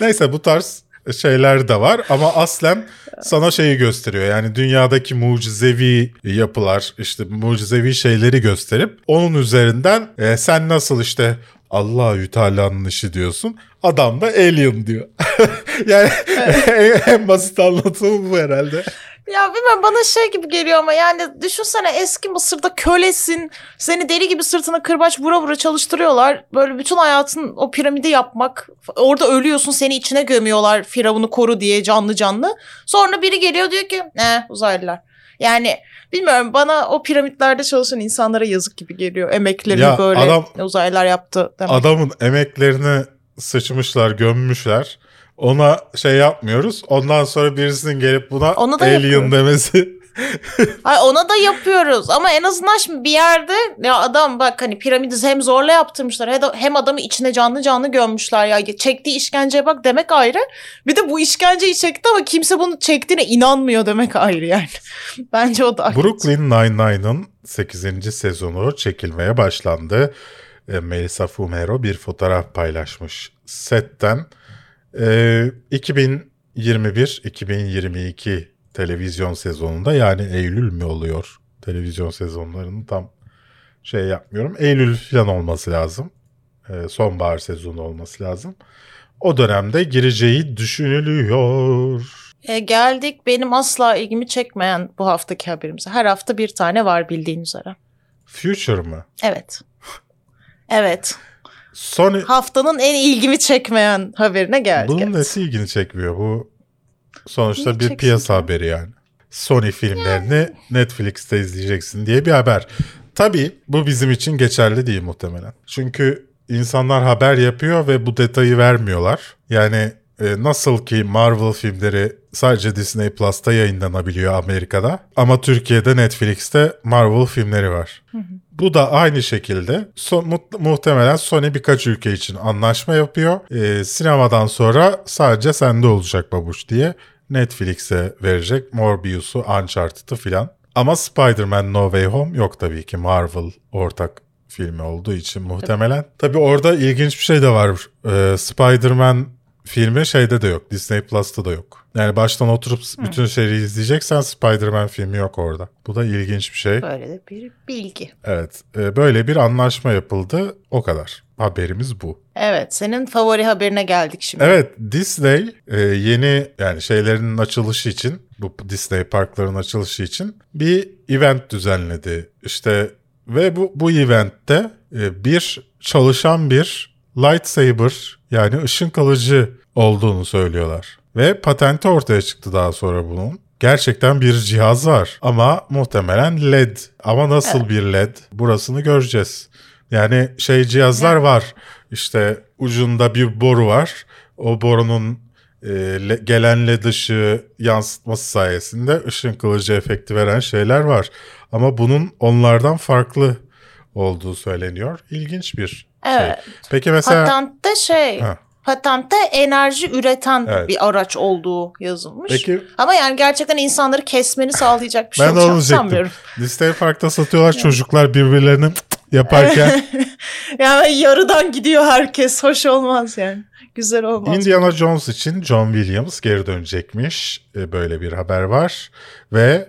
Neyse bu tarz şeyler de var ama aslen sana şeyi gösteriyor. Yani dünyadaki mucizevi yapılar işte mucizevi şeyleri gösterip onun üzerinden e, sen nasıl işte Allahü Teala'nın işi diyorsun. Adam da alien diyor. (laughs) yani (laughs) en, basit anlatımı bu herhalde. Ya bilmiyorum bana şey gibi geliyor ama yani düşünsene eski Mısır'da kölesin. Seni deli gibi sırtına kırbaç vura vura çalıştırıyorlar. Böyle bütün hayatın o piramidi yapmak. Orada ölüyorsun seni içine gömüyorlar firavunu koru diye canlı canlı. Sonra biri geliyor diyor ki ne uzaylılar. Yani bilmiyorum bana o piramitlerde çalışan insanlara yazık gibi geliyor. Emeklerini Ya böyle adam- uzaylılar yaptı demek. Adamın emeklerini sıçmışlar, gömmüşler. Ona şey yapmıyoruz. Ondan sonra birisinin gelip buna Onu da alien yapıyoruz. demesi. (laughs) Ay ona da yapıyoruz ama en azından şimdi bir yerde ya adam bak hani piramidi hem zorla yaptırmışlar he- hem adamı içine canlı canlı gömmüşler ya çektiği işkenceye bak demek ayrı. Bir de bu işkenceyi çekti ama kimse bunu çektiğine inanmıyor demek ayrı yani. (laughs) Bence o da ayrı. Brooklyn Nine-Nine'ın 8. sezonu çekilmeye başlandı. E, Melissa Fumero bir paylaşmış setten. E, 2021-2022 televizyon sezonunda yani Eylül mü oluyor? Televizyon sezonlarını tam şey yapmıyorum. Eylül falan olması lazım. E, sonbahar sezonu olması lazım. O dönemde gireceği düşünülüyor. E, geldik benim asla ilgimi çekmeyen bu haftaki haberimize. Her hafta bir tane var bildiğin üzere. Future mı? Evet. Evet. Sony Haftanın en ilgimi çekmeyen haberine geldik. Bunun evet. nesi ilgini çekmiyor? Bu sonuçta Niye bir piyasa ki? haberi yani. Sony filmlerini Netflix'te izleyeceksin diye bir haber. Tabii bu bizim için geçerli değil muhtemelen. Çünkü insanlar haber yapıyor ve bu detayı vermiyorlar. Yani e, nasıl ki Marvel filmleri sadece Disney Plus'ta yayınlanabiliyor Amerika'da ama Türkiye'de Netflix'te Marvel filmleri var. Bu da aynı şekilde so- mu- muhtemelen Sony birkaç ülke için anlaşma yapıyor. E, sinemadan sonra sadece sende olacak babuş diye Netflix'e verecek Morbius'u, Uncharted'ı filan. Ama Spider-Man No Way Home yok tabii ki Marvel ortak filmi olduğu için muhtemelen. Tabii orada ilginç bir şey de var. Ee, Spider-Man filmi şeyde de yok. Disney Plus'ta da yok. Yani baştan oturup bütün seriyi izleyeceksen Spider-Man filmi yok orada. Bu da ilginç bir şey. Böyle de bir bilgi. Evet. e, böyle bir anlaşma yapıldı. O kadar. Haberimiz bu. Evet senin favori haberine geldik şimdi. Evet Disney e, yeni yani şeylerin açılışı için bu Disney parkların açılışı için bir event düzenledi. İşte ve bu bu eventte e, bir çalışan bir lightsaber yani ışın kılıcı olduğunu söylüyorlar. Ve patenti ortaya çıktı daha sonra bunun. Gerçekten bir cihaz var ama muhtemelen LED. Ama nasıl bir LED? Burasını göreceğiz. Yani şey cihazlar var. İşte ucunda bir boru var. O borunun e, le- gelen led ışığı yansıtması sayesinde ışın kılıcı efekti veren şeyler var. Ama bunun onlardan farklı olduğu söyleniyor. İlginç bir Evet. şey. Peki mesela Patentte şey, Ha. patentte enerji üreten Evet. bir araç olduğu yazılmış. Peki- Ama yani gerçekten insanları kesmeni sağlayacak bir şey ben olacağını sanmıyorum. Disney Park'ta satıyorlar çocuklar birbirlerini (laughs) yaparken. (laughs) Yani yarıdan gidiyor herkes. Hoş olmaz yani. Güzel olmaz. Indiana Jones için John Williams geri dönecekmiş. E, Böyle bir haber var. Ve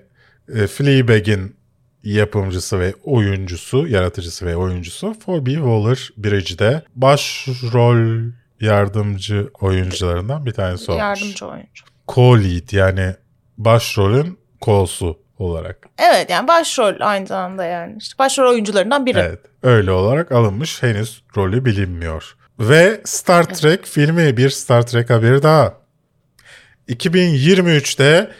e, Fleabag'in yapımcısı ve oyuncusu, yaratıcısı ve oyuncusu Phoebe Waller-Bridge'de başrol yardımcı oyuncularından bir tanesi olmuş. Yardımcı oyuncu. Co-lead yani başrolün ko'su olarak. Evet yani başrol aynı zamanda yani. İşte başrol oyuncularından biri. Evet. Öyle olarak alınmış. Henüz rolü bilinmiyor. Ve Star Trek filmi bir Star Trek haberi daha. 2023'te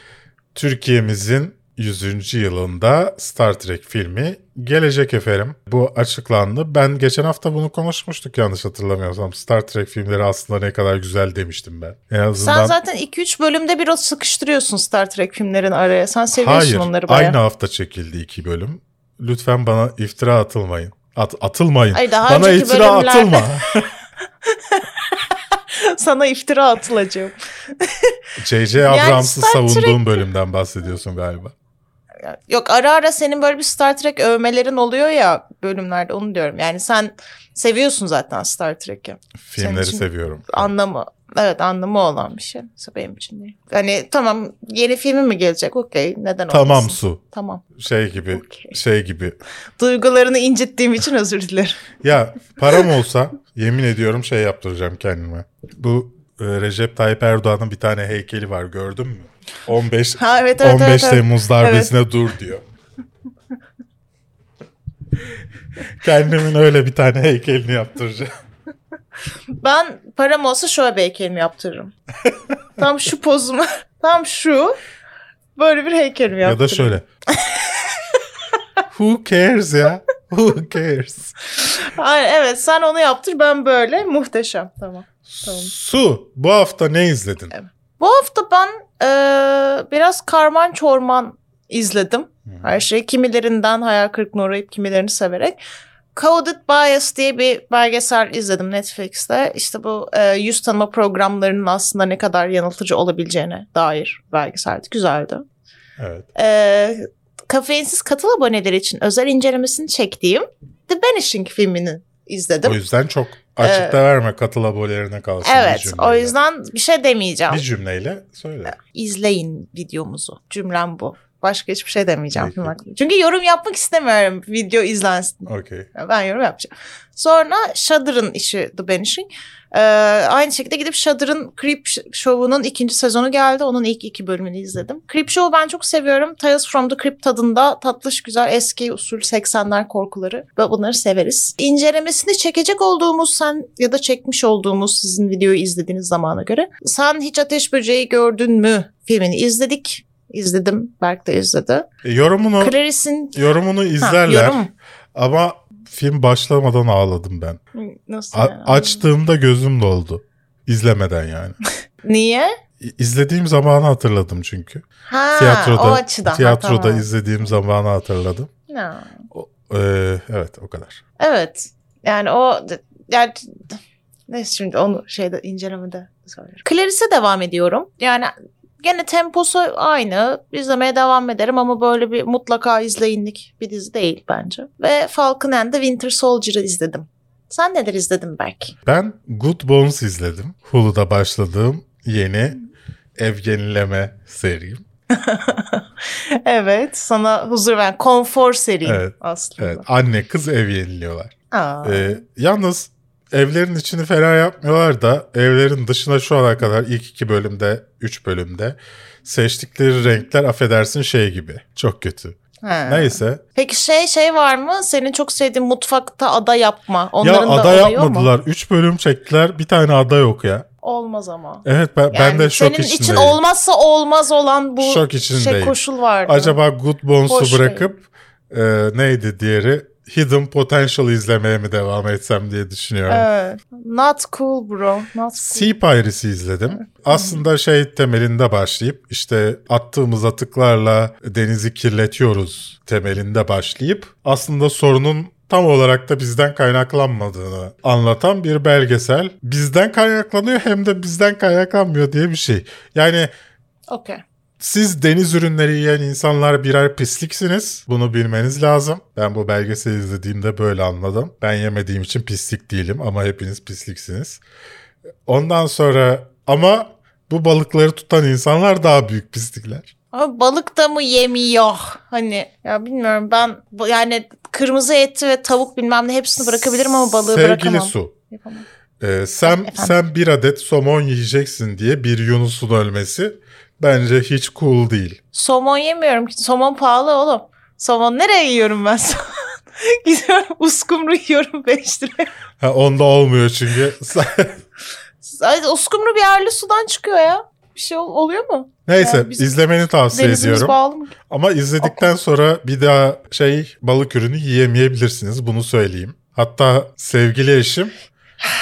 Türkiye'mizin 100. yılında Star Trek filmi gelecek efendim. Bu açıklandı. Ben geçen hafta bunu konuşmuştuk yanlış hatırlamıyorsam. Star Trek filmleri aslında ne kadar güzel demiştim ben. En azından Sen zaten 2-3 bölümde bir o sıkıştırıyorsun Star Trek filmlerin araya. Sen seviyorsun Hayır, onları bayağı. aynı hafta çekildi iki bölüm. Lütfen bana iftira atılmayın. At, atılmayın. Ay, daha bana iftira bölümlerde- atılma. (laughs) Sana iftira atılacağım. J.J. Abrams'ı Star savunduğum bölümden bahsediyorsun galiba. Yok ara ara senin böyle bir Star Trek övmelerin oluyor ya bölümlerde onu diyorum. Yani sen seviyorsun zaten Star Trek'i. Filmleri seviyorum. Anlamı evet anlamı olan bir şey. Benim için değil. Hani tamam yeni filmi mi gelecek? Okey neden olmasın? Tamam su. Tamam. Şey gibi, Okey. şey gibi. Duygularını incittiğim için özür dilerim. Ya param olsa yemin ediyorum şey yaptıracağım kendime. Bu Recep Tayyip Erdoğan'ın bir tane heykeli var gördün mü? 15 Ha, evet, evet, 15 evet, evet. Temmuz darbesine dur diyor. Kendimin öyle bir tane heykelini yaptıracağım. Ben param olsa şöyle bir heykelimi yaptırırım. Tam şu pozuma. (laughs) Tam şu. Böyle bir heykelimi Ya yaptırırım. da şöyle. Who cares ya? Who cares? Hayır, evet sen onu yaptır ben böyle. Muhteşem. Tamam. Tamam. Su, bu hafta ne izledin? Bu hafta ben eee, biraz karman çorman izledim. Her şey kimilerinden hayal kırıklığına uğrayıp kimilerini severek. Coded Bias diye bir belgesel izledim Netflix'te. İşte bu eee, yüz tanıma programlarının aslında ne kadar yanıltıcı olabileceğine dair belgeseldi. Güzeldi. Evet. Eee kafeinsiz katıl aboneleri için özel incelemesini çektiğim The Vanishing filmini izledim. O yüzden çok açıkta verme katıl abonelerine kalsın. Evet o yüzden bir şey demeyeceğim. Bir cümleyle söyle. İzleyin videomuzu. Cümlem bu. Başka hiçbir şey demeyeceğim. Peki. Çünkü yorum yapmak istemiyorum video izlensin. Okey. Ben yorum yapacağım. Sonra Shudder'ın işi The Banishing. Ee, aynı şekilde gidip Shudder'ın Creep Show'unun ikinci sezonu geldi. Onun ilk iki bölümünü izledim. Creep Show'u ben çok seviyorum. Tales from the Crypt tadında tatlış güzel eski usul 80'ler korkuları. Ve bunları severiz. İncelemesini çekecek olduğumuz sen ya da çekmiş olduğumuz sizin videoyu izlediğiniz zamana göre. Sen hiç ateş böceği gördün mü filmini izledik. izledim. Berk de izledi. E, yorumunu Clarice'in yorumunu Ha, izlerler yorum. ama film başlamadan ağladım ben. Nasıl A- yani? açtığımda gözüm doldu. İzlemeden yani. (laughs) Niye? İzlediğim zamanı hatırladım çünkü. Ha, tiyatroda o açıdan. Ha, tiyatroda tamam. izlediğim zamanı hatırladım. Ha. O- e, evet o kadar. Evet. Yani o yani neyse şimdi onu şeyde incelemede söylerim. Clarice'e devam ediyorum. Yani gene temposu aynı. İzlemeye devam ederim ama böyle bir mutlaka izleyinlik bir dizi değil bence. Ve Falcon and the Winter Soldier'ı izledim. Sen neler izledin belki? Ben Good Bones izledim. Hulu'da başladığım yeni ev yenileme serim. (laughs) evet. Sana huzur veren konfor seri Evet, aslında. Evet, anne kız ev yeniliyorlar. Aa. Ee, yalnız evlerin içini fena yapmıyorlar da evlerin dışına şu ana kadar ilk iki bölümde, üç bölümde seçtikleri renkler affedersin şey gibi. Çok kötü. Ha. Neyse. Peki şey şey var mı? Senin çok sevdiğin mutfakta ada yapma. ya Onların da ada oluyor mu? yapmadılar. Üç bölüm çektiler. Bir tane ada yok ya. Olmaz ama. Evet ben, ben Yani de şok senin için içindeyim. olmazsa olmaz olan bu Şok şey içindeyim. koşul vardı. Acaba Good Bones'u Hoş bırakıp e, neydi diğeri? Hidden Potential izlemeye mi devam etsem diye düşünüyorum. Evet. Not cool bro. Not cool. Sea Piracy izledim. Aslında şey temelinde başlayıp işte attığımız atıklarla denizi kirletiyoruz temelinde başlayıp aslında sorunun tam olarak da bizden kaynaklanmadığını anlatan bir belgesel. Bizden kaynaklanıyor hem de bizden kaynaklanmıyor diye bir şey. Yani Okey. Siz deniz ürünleri yiyen insanlar birer pisliksiniz. Bunu bilmeniz lazım. Ben bu belgeseli izlediğimde böyle anladım. Ben yemediğim için pislik değilim ama hepiniz pisliksiniz. Ondan sonra ama bu balıkları tutan insanlar daha büyük pislikler. Ama balık da mı yemiyor? Hani ya bilmiyorum ben yani kırmızı eti ve tavuk bilmem ne hepsini bırakabilirim ama balığı Sevgili bırakamam. Su. Yapamam. e, sen, Efendim? sen bir adet somon yiyeceksin diye bir Yunus'un ölmesi bence hiç cool değil. Somon yemiyorum ki. Somon pahalı oğlum. Somon nereye yiyorum ben? (laughs) Gidiyorum uskumru yiyorum 5 liraya. Ha, onda olmuyor çünkü. (laughs) Ay, Uskumru bir yerli sudan çıkıyor ya. Bir şey ol- oluyor mu? Neyse Yani biz- izlemeni tavsiye ediyorum. bağlı mı? Ama izledikten sonra bir daha şey balık ürünü yiyemeyebilirsiniz. Bunu söyleyeyim. Hatta sevgili eşim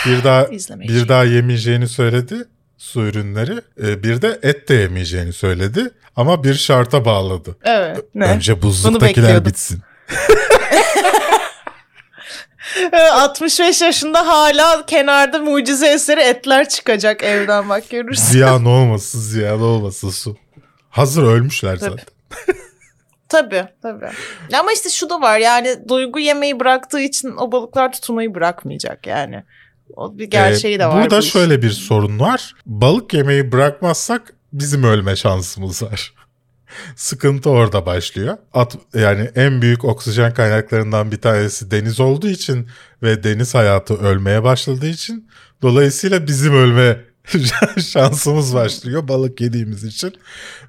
bir daha bir daha yemeyeceğini söyledi su ürünleri. Ee, Bir de et de yemeyeceğini söyledi. Ama bir şarta bağladı. Evet. Ne? Önce buzluktakiler bitsin. (laughs) 65 yaşında hala kenarda mucize eseri etler çıkacak evden bak görürsün. Ziyan olmasın, ziyan olmasın su. Hazır ölmüşler Tabii. zaten. (laughs) Tabii tabii. Ama işte şu da var yani duygu yemeyi bıraktığı için o balıklar tutunmayı bırakmayacak yani. O bir gerçeği Ee, de var. Burada bu şöyle bir sorun var. Balık yemeyi bırakmazsak bizim ölme şansımız var. (laughs) Sıkıntı orada başlıyor. At, yani en büyük oksijen kaynaklarından bir tanesi deniz olduğu için ve deniz hayatı ölmeye başladığı için dolayısıyla bizim ölme (laughs) şansımız başlıyor balık yediğimiz için.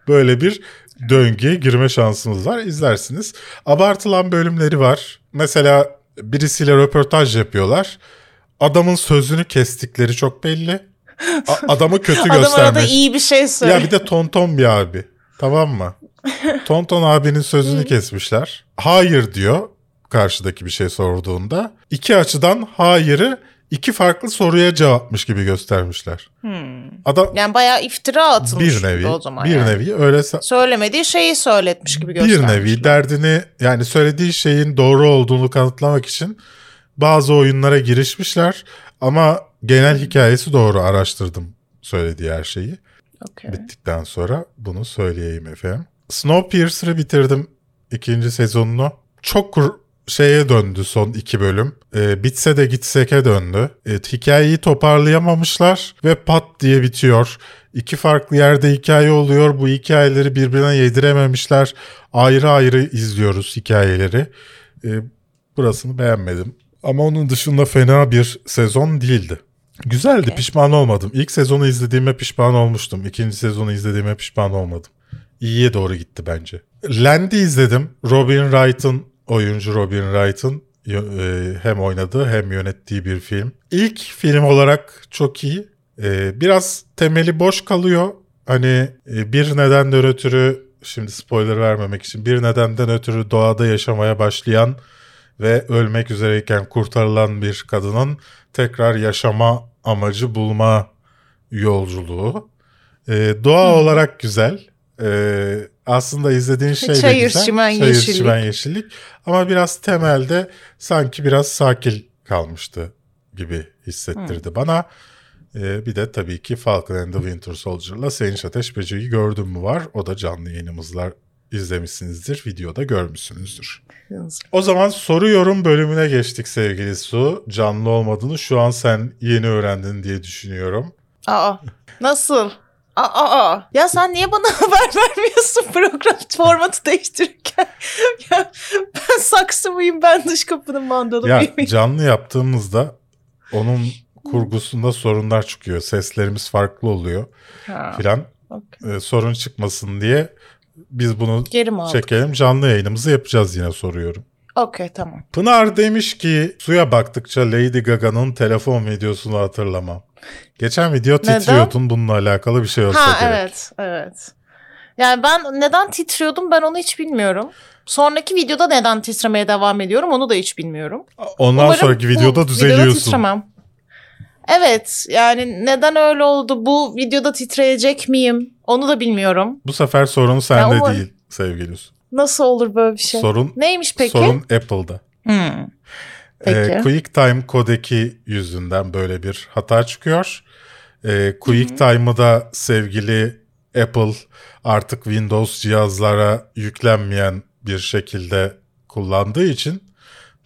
Böyle bir döngüye girme şansımız var. İzlersiniz. Abartılan bölümleri var. Mesela birisiyle röportaj yapıyorlar. Adamın sözünü kestikleri çok belli. A- adamı (laughs) kötü Adam arada göstermek. iyi bir şey söyle. Ya bir de tonton bir abi. Tamam mı? (laughs) Tonton abinin sözünü kesmişler. Hayır diyor karşıdaki bir şey sorduğunda. İki açıdan hayırı iki farklı soruya cevapmış gibi göstermişler. Adam Yani bayağı iftira atılmış bir gibi nevi o zaman bir yani. nevi öyle Söylemediği şeyi söyletmiş gibi bir göstermiş. nevi derdini yani söylediği şeyin doğru olduğunu kanıtlamak için bazı oyunlara girişmişler ama genel hikayesi doğru araştırdım söylediği her şeyi. Okey. Bittikten sonra bunu söyleyeyim efendim. Snowpiercer'ı bitirdim ikinci sezonunu. Çok şeye döndü son iki bölüm. Ee, bitse de gitseke döndü. Evet, hikayeyi toparlayamamışlar ve pat diye bitiyor. İki farklı yerde hikaye oluyor. Bu hikayeleri birbirine yedirememişler. Ayrı ayrı izliyoruz hikayeleri. Ee, burasını beğenmedim. Ama onun dışında fena bir sezon değildi. Güzeldi Okey. pişman olmadım. İlk sezonu izlediğime pişman olmuştum. İkinci sezonu izlediğime pişman olmadım. İyiye doğru gitti bence. Land'i izledim. Robin Wright'ın oyuncu Robin Wright'ın e, hem oynadığı hem yönettiği bir film. İlk film olarak çok iyi. E, biraz temeli boş kalıyor. Hani e, bir nedenden ötürü şimdi spoiler vermemek için bir nedenden ötürü doğada yaşamaya başlayan ve ölmek üzereyken kurtarılan bir kadının tekrar yaşama amacı bulma yolculuğu. Ee, doğa olarak güzel. Ee, aslında izlediğin şey de Çayır, güzel. çimen, Çayır, yeşillik. çimen, yeşillik. Ama biraz temelde sanki biraz sakil kalmıştı gibi hissettirdi bana. Ee, bir de tabii ki Falcon and the Winter Soldier'la Sevinç Ateş Böceği gördüm mü var. O da canlı yayınımızlar izlemişsinizdir. Videoda görmüşsünüzdür. O zaman soru yorum bölümüne geçtik sevgili Su. Canlı olmadığını şu an sen yeni öğrendin diye düşünüyorum. Aa nasıl? Aa, aa. Ya sen niye bana (laughs) haber vermiyorsun program formatı değiştirirken? (laughs) ya ben saksı mıyım ben dış kapının mandalı Ya mıyım? canlı yaptığımızda onun kurgusunda sorunlar çıkıyor. Seslerimiz farklı oluyor Ha, filan. okey. Ee, sorun çıkmasın diye biz bunu Geri çekelim. Canlı yayınımızı yapacağız yine soruyorum. Okey tamam. Pınar demiş ki suya baktıkça Lady Gaga'nın telefon videosunu hatırlamam. Geçen video Neden? titriyordun bununla alakalı bir şey olsa Ha gerek. evet evet. Yani ben neden titriyordum ben onu hiç bilmiyorum. Sonraki videoda neden titremeye devam ediyorum onu da hiç bilmiyorum. Ondan Umarım sonraki videoda videoda düzeliyorsun. titremem. Evet yani neden öyle oldu bu videoda titreyecek miyim onu da bilmiyorum. Bu sefer sorun sende umarım- değil sevgili. Nasıl olur böyle bir şey? Sorun Neymiş peki? sorun Apple'da. Hmm. Peki. Ee, QuickTime kodeki yüzünden böyle bir hata çıkıyor. Ee, QuickTime'ı da sevgili Apple artık Windows cihazlara yüklenmeyen bir şekilde kullandığı için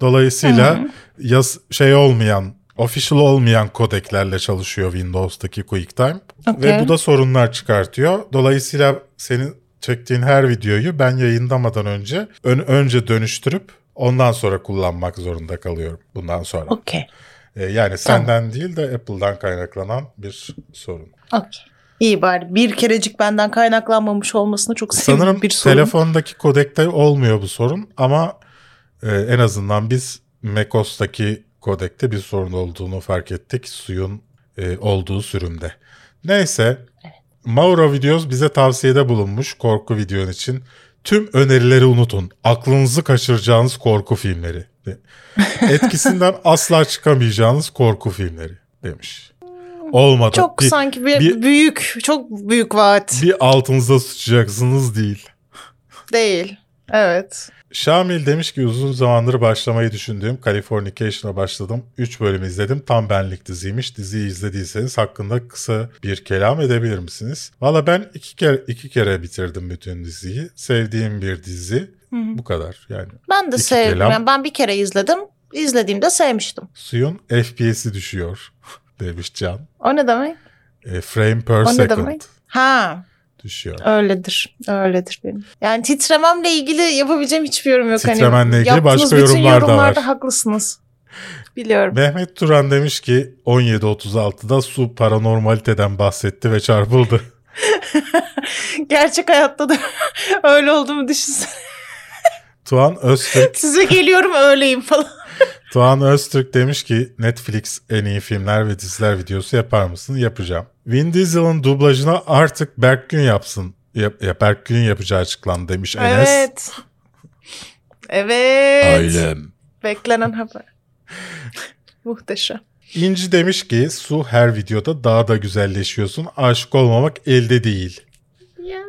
dolayısıyla yaz şey olmayan official olmayan kodeklerle çalışıyor Windows'taki QuickTime Okey. ve bu da sorunlar çıkartıyor. Dolayısıyla senin çektiğin her videoyu ben yayınlamadan önce ön, önce dönüştürüp ondan sonra kullanmak zorunda kalıyorum bundan sonra. Okey. Ee, yani senden değil de Apple'dan kaynaklanan bir sorun. Okey. İyi bari bir kerecik benden kaynaklanmamış olmasına çok sevindim Sanırım bir sorun. telefondaki kodekte olmuyor bu sorun ama e, en azından biz macOS'taki kodekte bir sorun olduğunu fark ettik suyun e, olduğu sürümde. Neyse Mauro Videos bize tavsiyede bulunmuş korku videon için. Tüm önerileri unutun. Aklınızı kaçıracağınız korku filmleri. (laughs) Etkisinden asla çıkamayacağınız korku filmleri demiş. Olmadı. Çok bir, sanki bir, bir- büyük, çok büyük vaat bir altınıza sıçacaksınız değil. değil. Evet. Şamil demiş ki uzun zamandır başlamayı düşündüğüm Californication'a başladım. 3 bölüm izledim. Tam benlik diziymiş. Diziyi izlediyseniz hakkında kısa bir kelam edebilir misiniz? Valla ben iki kere iki kere bitirdim bütün diziyi. Sevdiğim bir dizi. Bu kadar yani. Ben de sevdim. Yani ben bir kere izledim. İzlediğimde sevmiştim. Suyun FPS'i düşüyor (laughs) demiş Can. O ne demek? E, frame per O ne second demek? Ha, düşüyor. öyledir. Öyledir benim. Yani titrememle ilgili yapabileceğim hiçbir yorum yok. Titremenle hani ilgili başka yorumlar da yorumlarda var. haklısınız. Biliyorum. Mehmet Turan demiş ki 17.36'da su paranormaliteden bahsetti ve çarpıldı. (laughs) (laughs) Gerçek hayatta da (laughs) öyle olduğumu düşünsene. Tuğan Öztürk Size geliyorum öyleyim falan. Tuğan Öztürk demiş ki Netflix en iyi filmler ve diziler videosu yapar mısın? Yapacağım. Vin Diesel'ın dublajına artık Berk Gün yapsın. Yap, ya Berk Gün yapacağı açıklandı demiş Enes. Evet. Evet. Ailem. Beklenen haber. Muhteşem. İnci demiş ki su her videoda daha da güzelleşiyorsun. Aşık olmamak elde değil. Ya.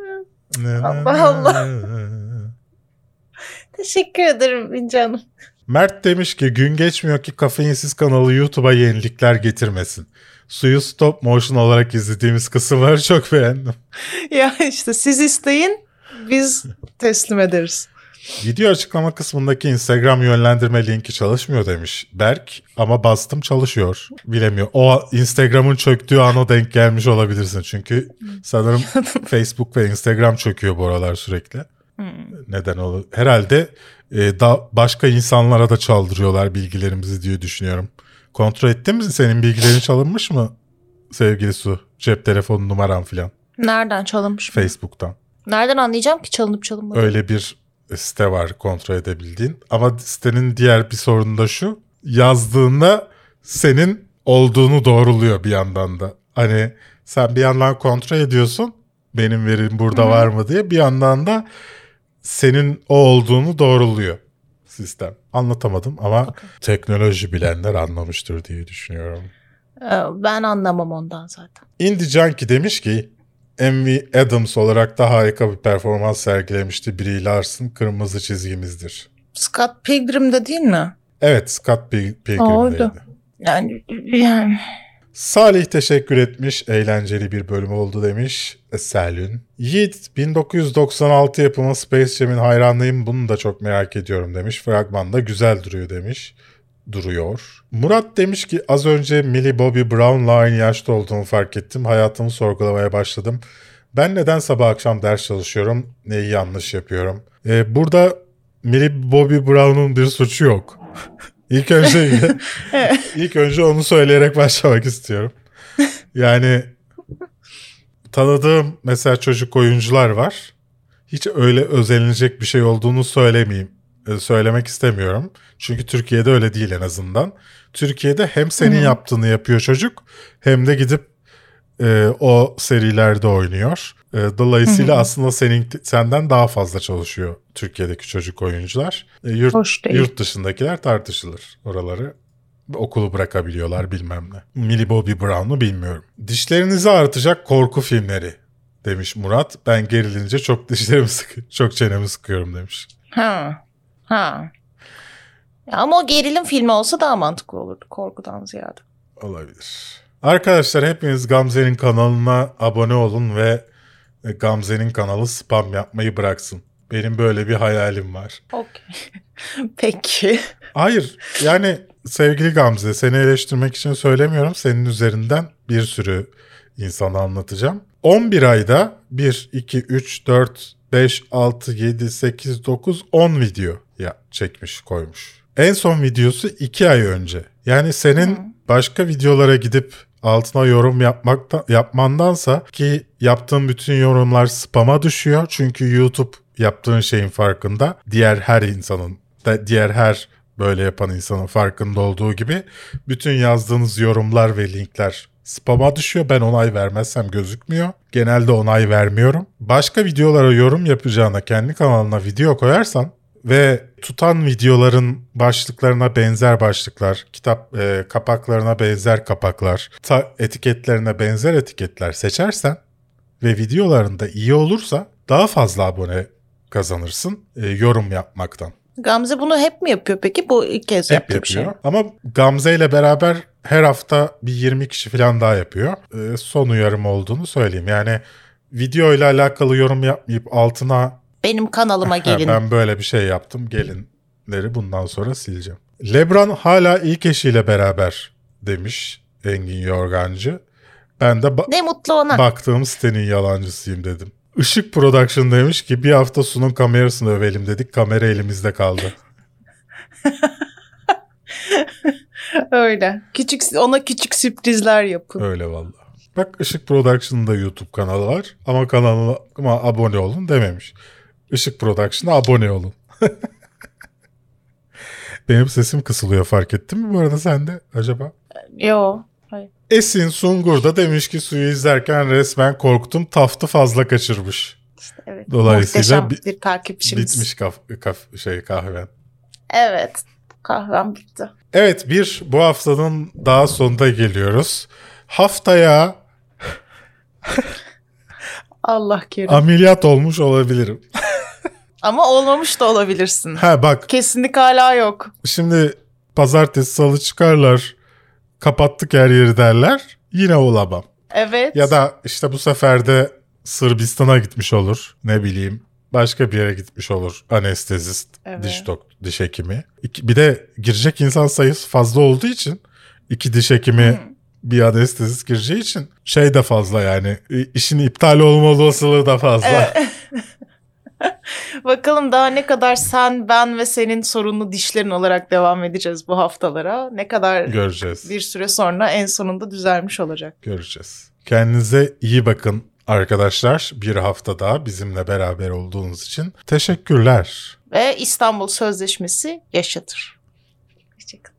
Allah Allah. Teşekkür ederim İnce Hanım. Mert demiş ki gün geçmiyor ki kafeinsiz kanalı YouTube'a yenilikler getirmesin. Suyu stop motion olarak izlediğimiz kısımları çok beğendim. (laughs) Ya işte siz isteyin biz teslim ederiz. Video açıklama kısmındaki Instagram yönlendirme linki çalışmıyor demiş Berk ama bastım çalışıyor. Bilemiyor. O Instagram'ın çöktüğü ana denk gelmiş olabilirsin. Çünkü sanırım (laughs) Facebook ve Instagram çöküyor bu aralar sürekli. Neden olur? Herhalde e, da başka insanlara da çaldırıyorlar bilgilerimizi diye düşünüyorum. Kontrol ettin mi senin bilgilerin çalınmış mı sevgili Su? Cep telefonu numaran filan Nereden çalınmış mı? Facebook'tan. Nereden anlayacağım ki çalınıp çalınmadığını? Öyle bir site var kontrol edebildiğin. Ama sitenin diğer bir sorunu da şu. Yazdığında senin olduğunu doğruluyor bir yandan da. Hani sen bir yandan kontrol ediyorsun. benim verim burada var mı diye bir yandan da senin o olduğunu doğruluyor sistem. Anlatamadım ama teknoloji bilenler anlamıştır diye düşünüyorum. Ee, Ben anlamam ondan zaten. Indie Junkie demiş ki Envy Adams olarak da harika bir performans sergilemişti. Brie Larson kırmızı çizgimizdir. Scott Pilgrim'de değil mi? Evet Scott Pil- Pilgrim'deydi. Oldu. Yani, yani Salih teşekkür etmiş. Eğlenceli bir bölüm oldu demiş. E, Selün. Yiğit 1996 yapımı Space Jam'in hayranlıyım. Bunu da çok merak ediyorum demiş. Fragmanda güzel duruyor demiş. Duruyor. Murat demiş ki az önce Millie Bobby Brown'la aynı yaşta olduğumu fark ettim. Hayatımı sorgulamaya başladım. Ben neden sabah akşam ders çalışıyorum? Neyi yanlış yapıyorum? E, burada Millie Bobby Brown'un bir suçu yok. (laughs) İlk önce (laughs) (laughs) ilk önce onu söyleyerek başlamak istiyorum. Yani tanıdığım mesela çocuk oyuncular var. Hiç öyle özenilecek bir şey olduğunu söylemeyeyim. e, Söylemek istemiyorum. Çünkü Türkiye'de öyle değil en azından. Türkiye'de hem senin yaptığını yapıyor çocuk hem de gidip e, o serilerde oynuyor. E, dolayısıyla aslında senin senden daha fazla çalışıyor Türkiye'deki çocuk oyuncular. E, yurt, Hoş değil. yurt dışındakiler tartışılır. Oraları okulu bırakabiliyorlar bilmem ne. Millie Bobby Brown'u bilmiyorum. Dişlerinizi ağrıtacak korku filmleri demiş Murat. Ben gerilince çok dişlerimi sıkı çok çenemi sıkıyorum demiş. ha. Ha. Ama o gerilim filmi olsa daha mantıklı olurdu korkudan ziyade. Olabilir. Arkadaşlar hepiniz Gamze'nin kanalına abone olun ve e, Gamze'nin kanalı spam yapmayı bıraksın. Benim böyle bir hayalim var. Okey. (laughs) Peki. Hayır yani sevgili Gamze seni eleştirmek için söylemiyorum. Senin üzerinden bir sürü insana anlatacağım. 11 ayda 1, 2, 3, 4, 5, 6, 7, 8, 9, 10 video ya çekmiş koymuş. En son videosu 2 ay önce. Yani senin başka videolara gidip altına yorum yapmakta, yapmandansa ki yaptığın bütün yorumlar spama düşüyor. Çünkü YouTube yaptığın şeyin farkında. Diğer her insanın, diğer her böyle yapan insanın farkında olduğu gibi bütün yazdığınız yorumlar ve linkler spama düşüyor. Ben onay vermezsem gözükmüyor. Genelde onay vermiyorum. Başka videolara yorum yapacağına kendi kanalına video koyarsan ve tutan videoların başlıklarına benzer başlıklar, kitap e, kapaklarına benzer kapaklar, ta- etiketlerine benzer etiketler seçersen ve videolarında iyi olursa daha fazla abone kazanırsın e, yorum yapmaktan. Gamze bunu hep mi yapıyor peki? Bu ilk kez Hep yaptığı bir şey. yapıyor. Ama Gamze ile beraber her hafta bir 20 kişi falan daha yapıyor. E, son uyarım olduğunu söyleyeyim. Yani video ile alakalı yorum yapmayıp altına Benim kanalıma (laughs) gelin. ben böyle bir şey yaptım gelinleri bundan sonra sileceğim. Lebron hala ilk eşiyle beraber demiş Engin Yorgancı. Ben de ba- Ne mutlu ona. baktığım sitenin yalancısıyım dedim. Işık Production demiş ki bir hafta sunun kamerasını övelim dedik. Kamera elimizde kaldı. (laughs) Öyle. Küçük ona küçük sürprizler yapın. Öyle valla. Bak Işık Production'ın da YouTube kanalı var. Ama kanalıma abone olun dememiş. Işık Production'a abone olun. (laughs) Benim sesim kısılıyor fark ettin mi bu arada sen de acaba? Yo. Hayır. Esin Sungur da demiş ki suyu izlerken resmen korktum taftı fazla kaçırmış. Evet. Dolayısıyla Muhteşem bi- bir takipçimiz. Bitmiş kaf, kaf- şey kahven. Evet. Kahvem bitti. Evet bir bu haftanın daha sonunda geliyoruz. Haftaya (laughs) Allah kerim. ameliyat olmuş olabilirim. (laughs) Ama olmamış da olabilirsin. Ha bak Kesinlik hala yok. şimdi pazartesi salı çıkarlar kapattık her yeri derler yine olamam. Evet. Ya da işte bu sefer de Sırbistan'a gitmiş olur. Ne bileyim başka bir yere gitmiş olur. Anestezist, Evet. diş doktor, diş hekimi. İki- bir de girecek insan sayısı fazla olduğu için iki diş hekimi bir anestezist gireceği için şey de fazla yani işin iptal olma olasılığı da fazla. (laughs) Bakalım daha ne kadar sen, ben ve senin sorunlu dişlerin olarak devam edeceğiz bu haftalara. Ne kadar Göreceğiz. bir süre sonra en sonunda düzelmiş olacak. Göreceğiz. Kendinize iyi bakın arkadaşlar. Bir hafta daha bizimle beraber olduğunuz için teşekkürler. Ve İstanbul Sözleşmesi yaşatır. Hoşçakalın.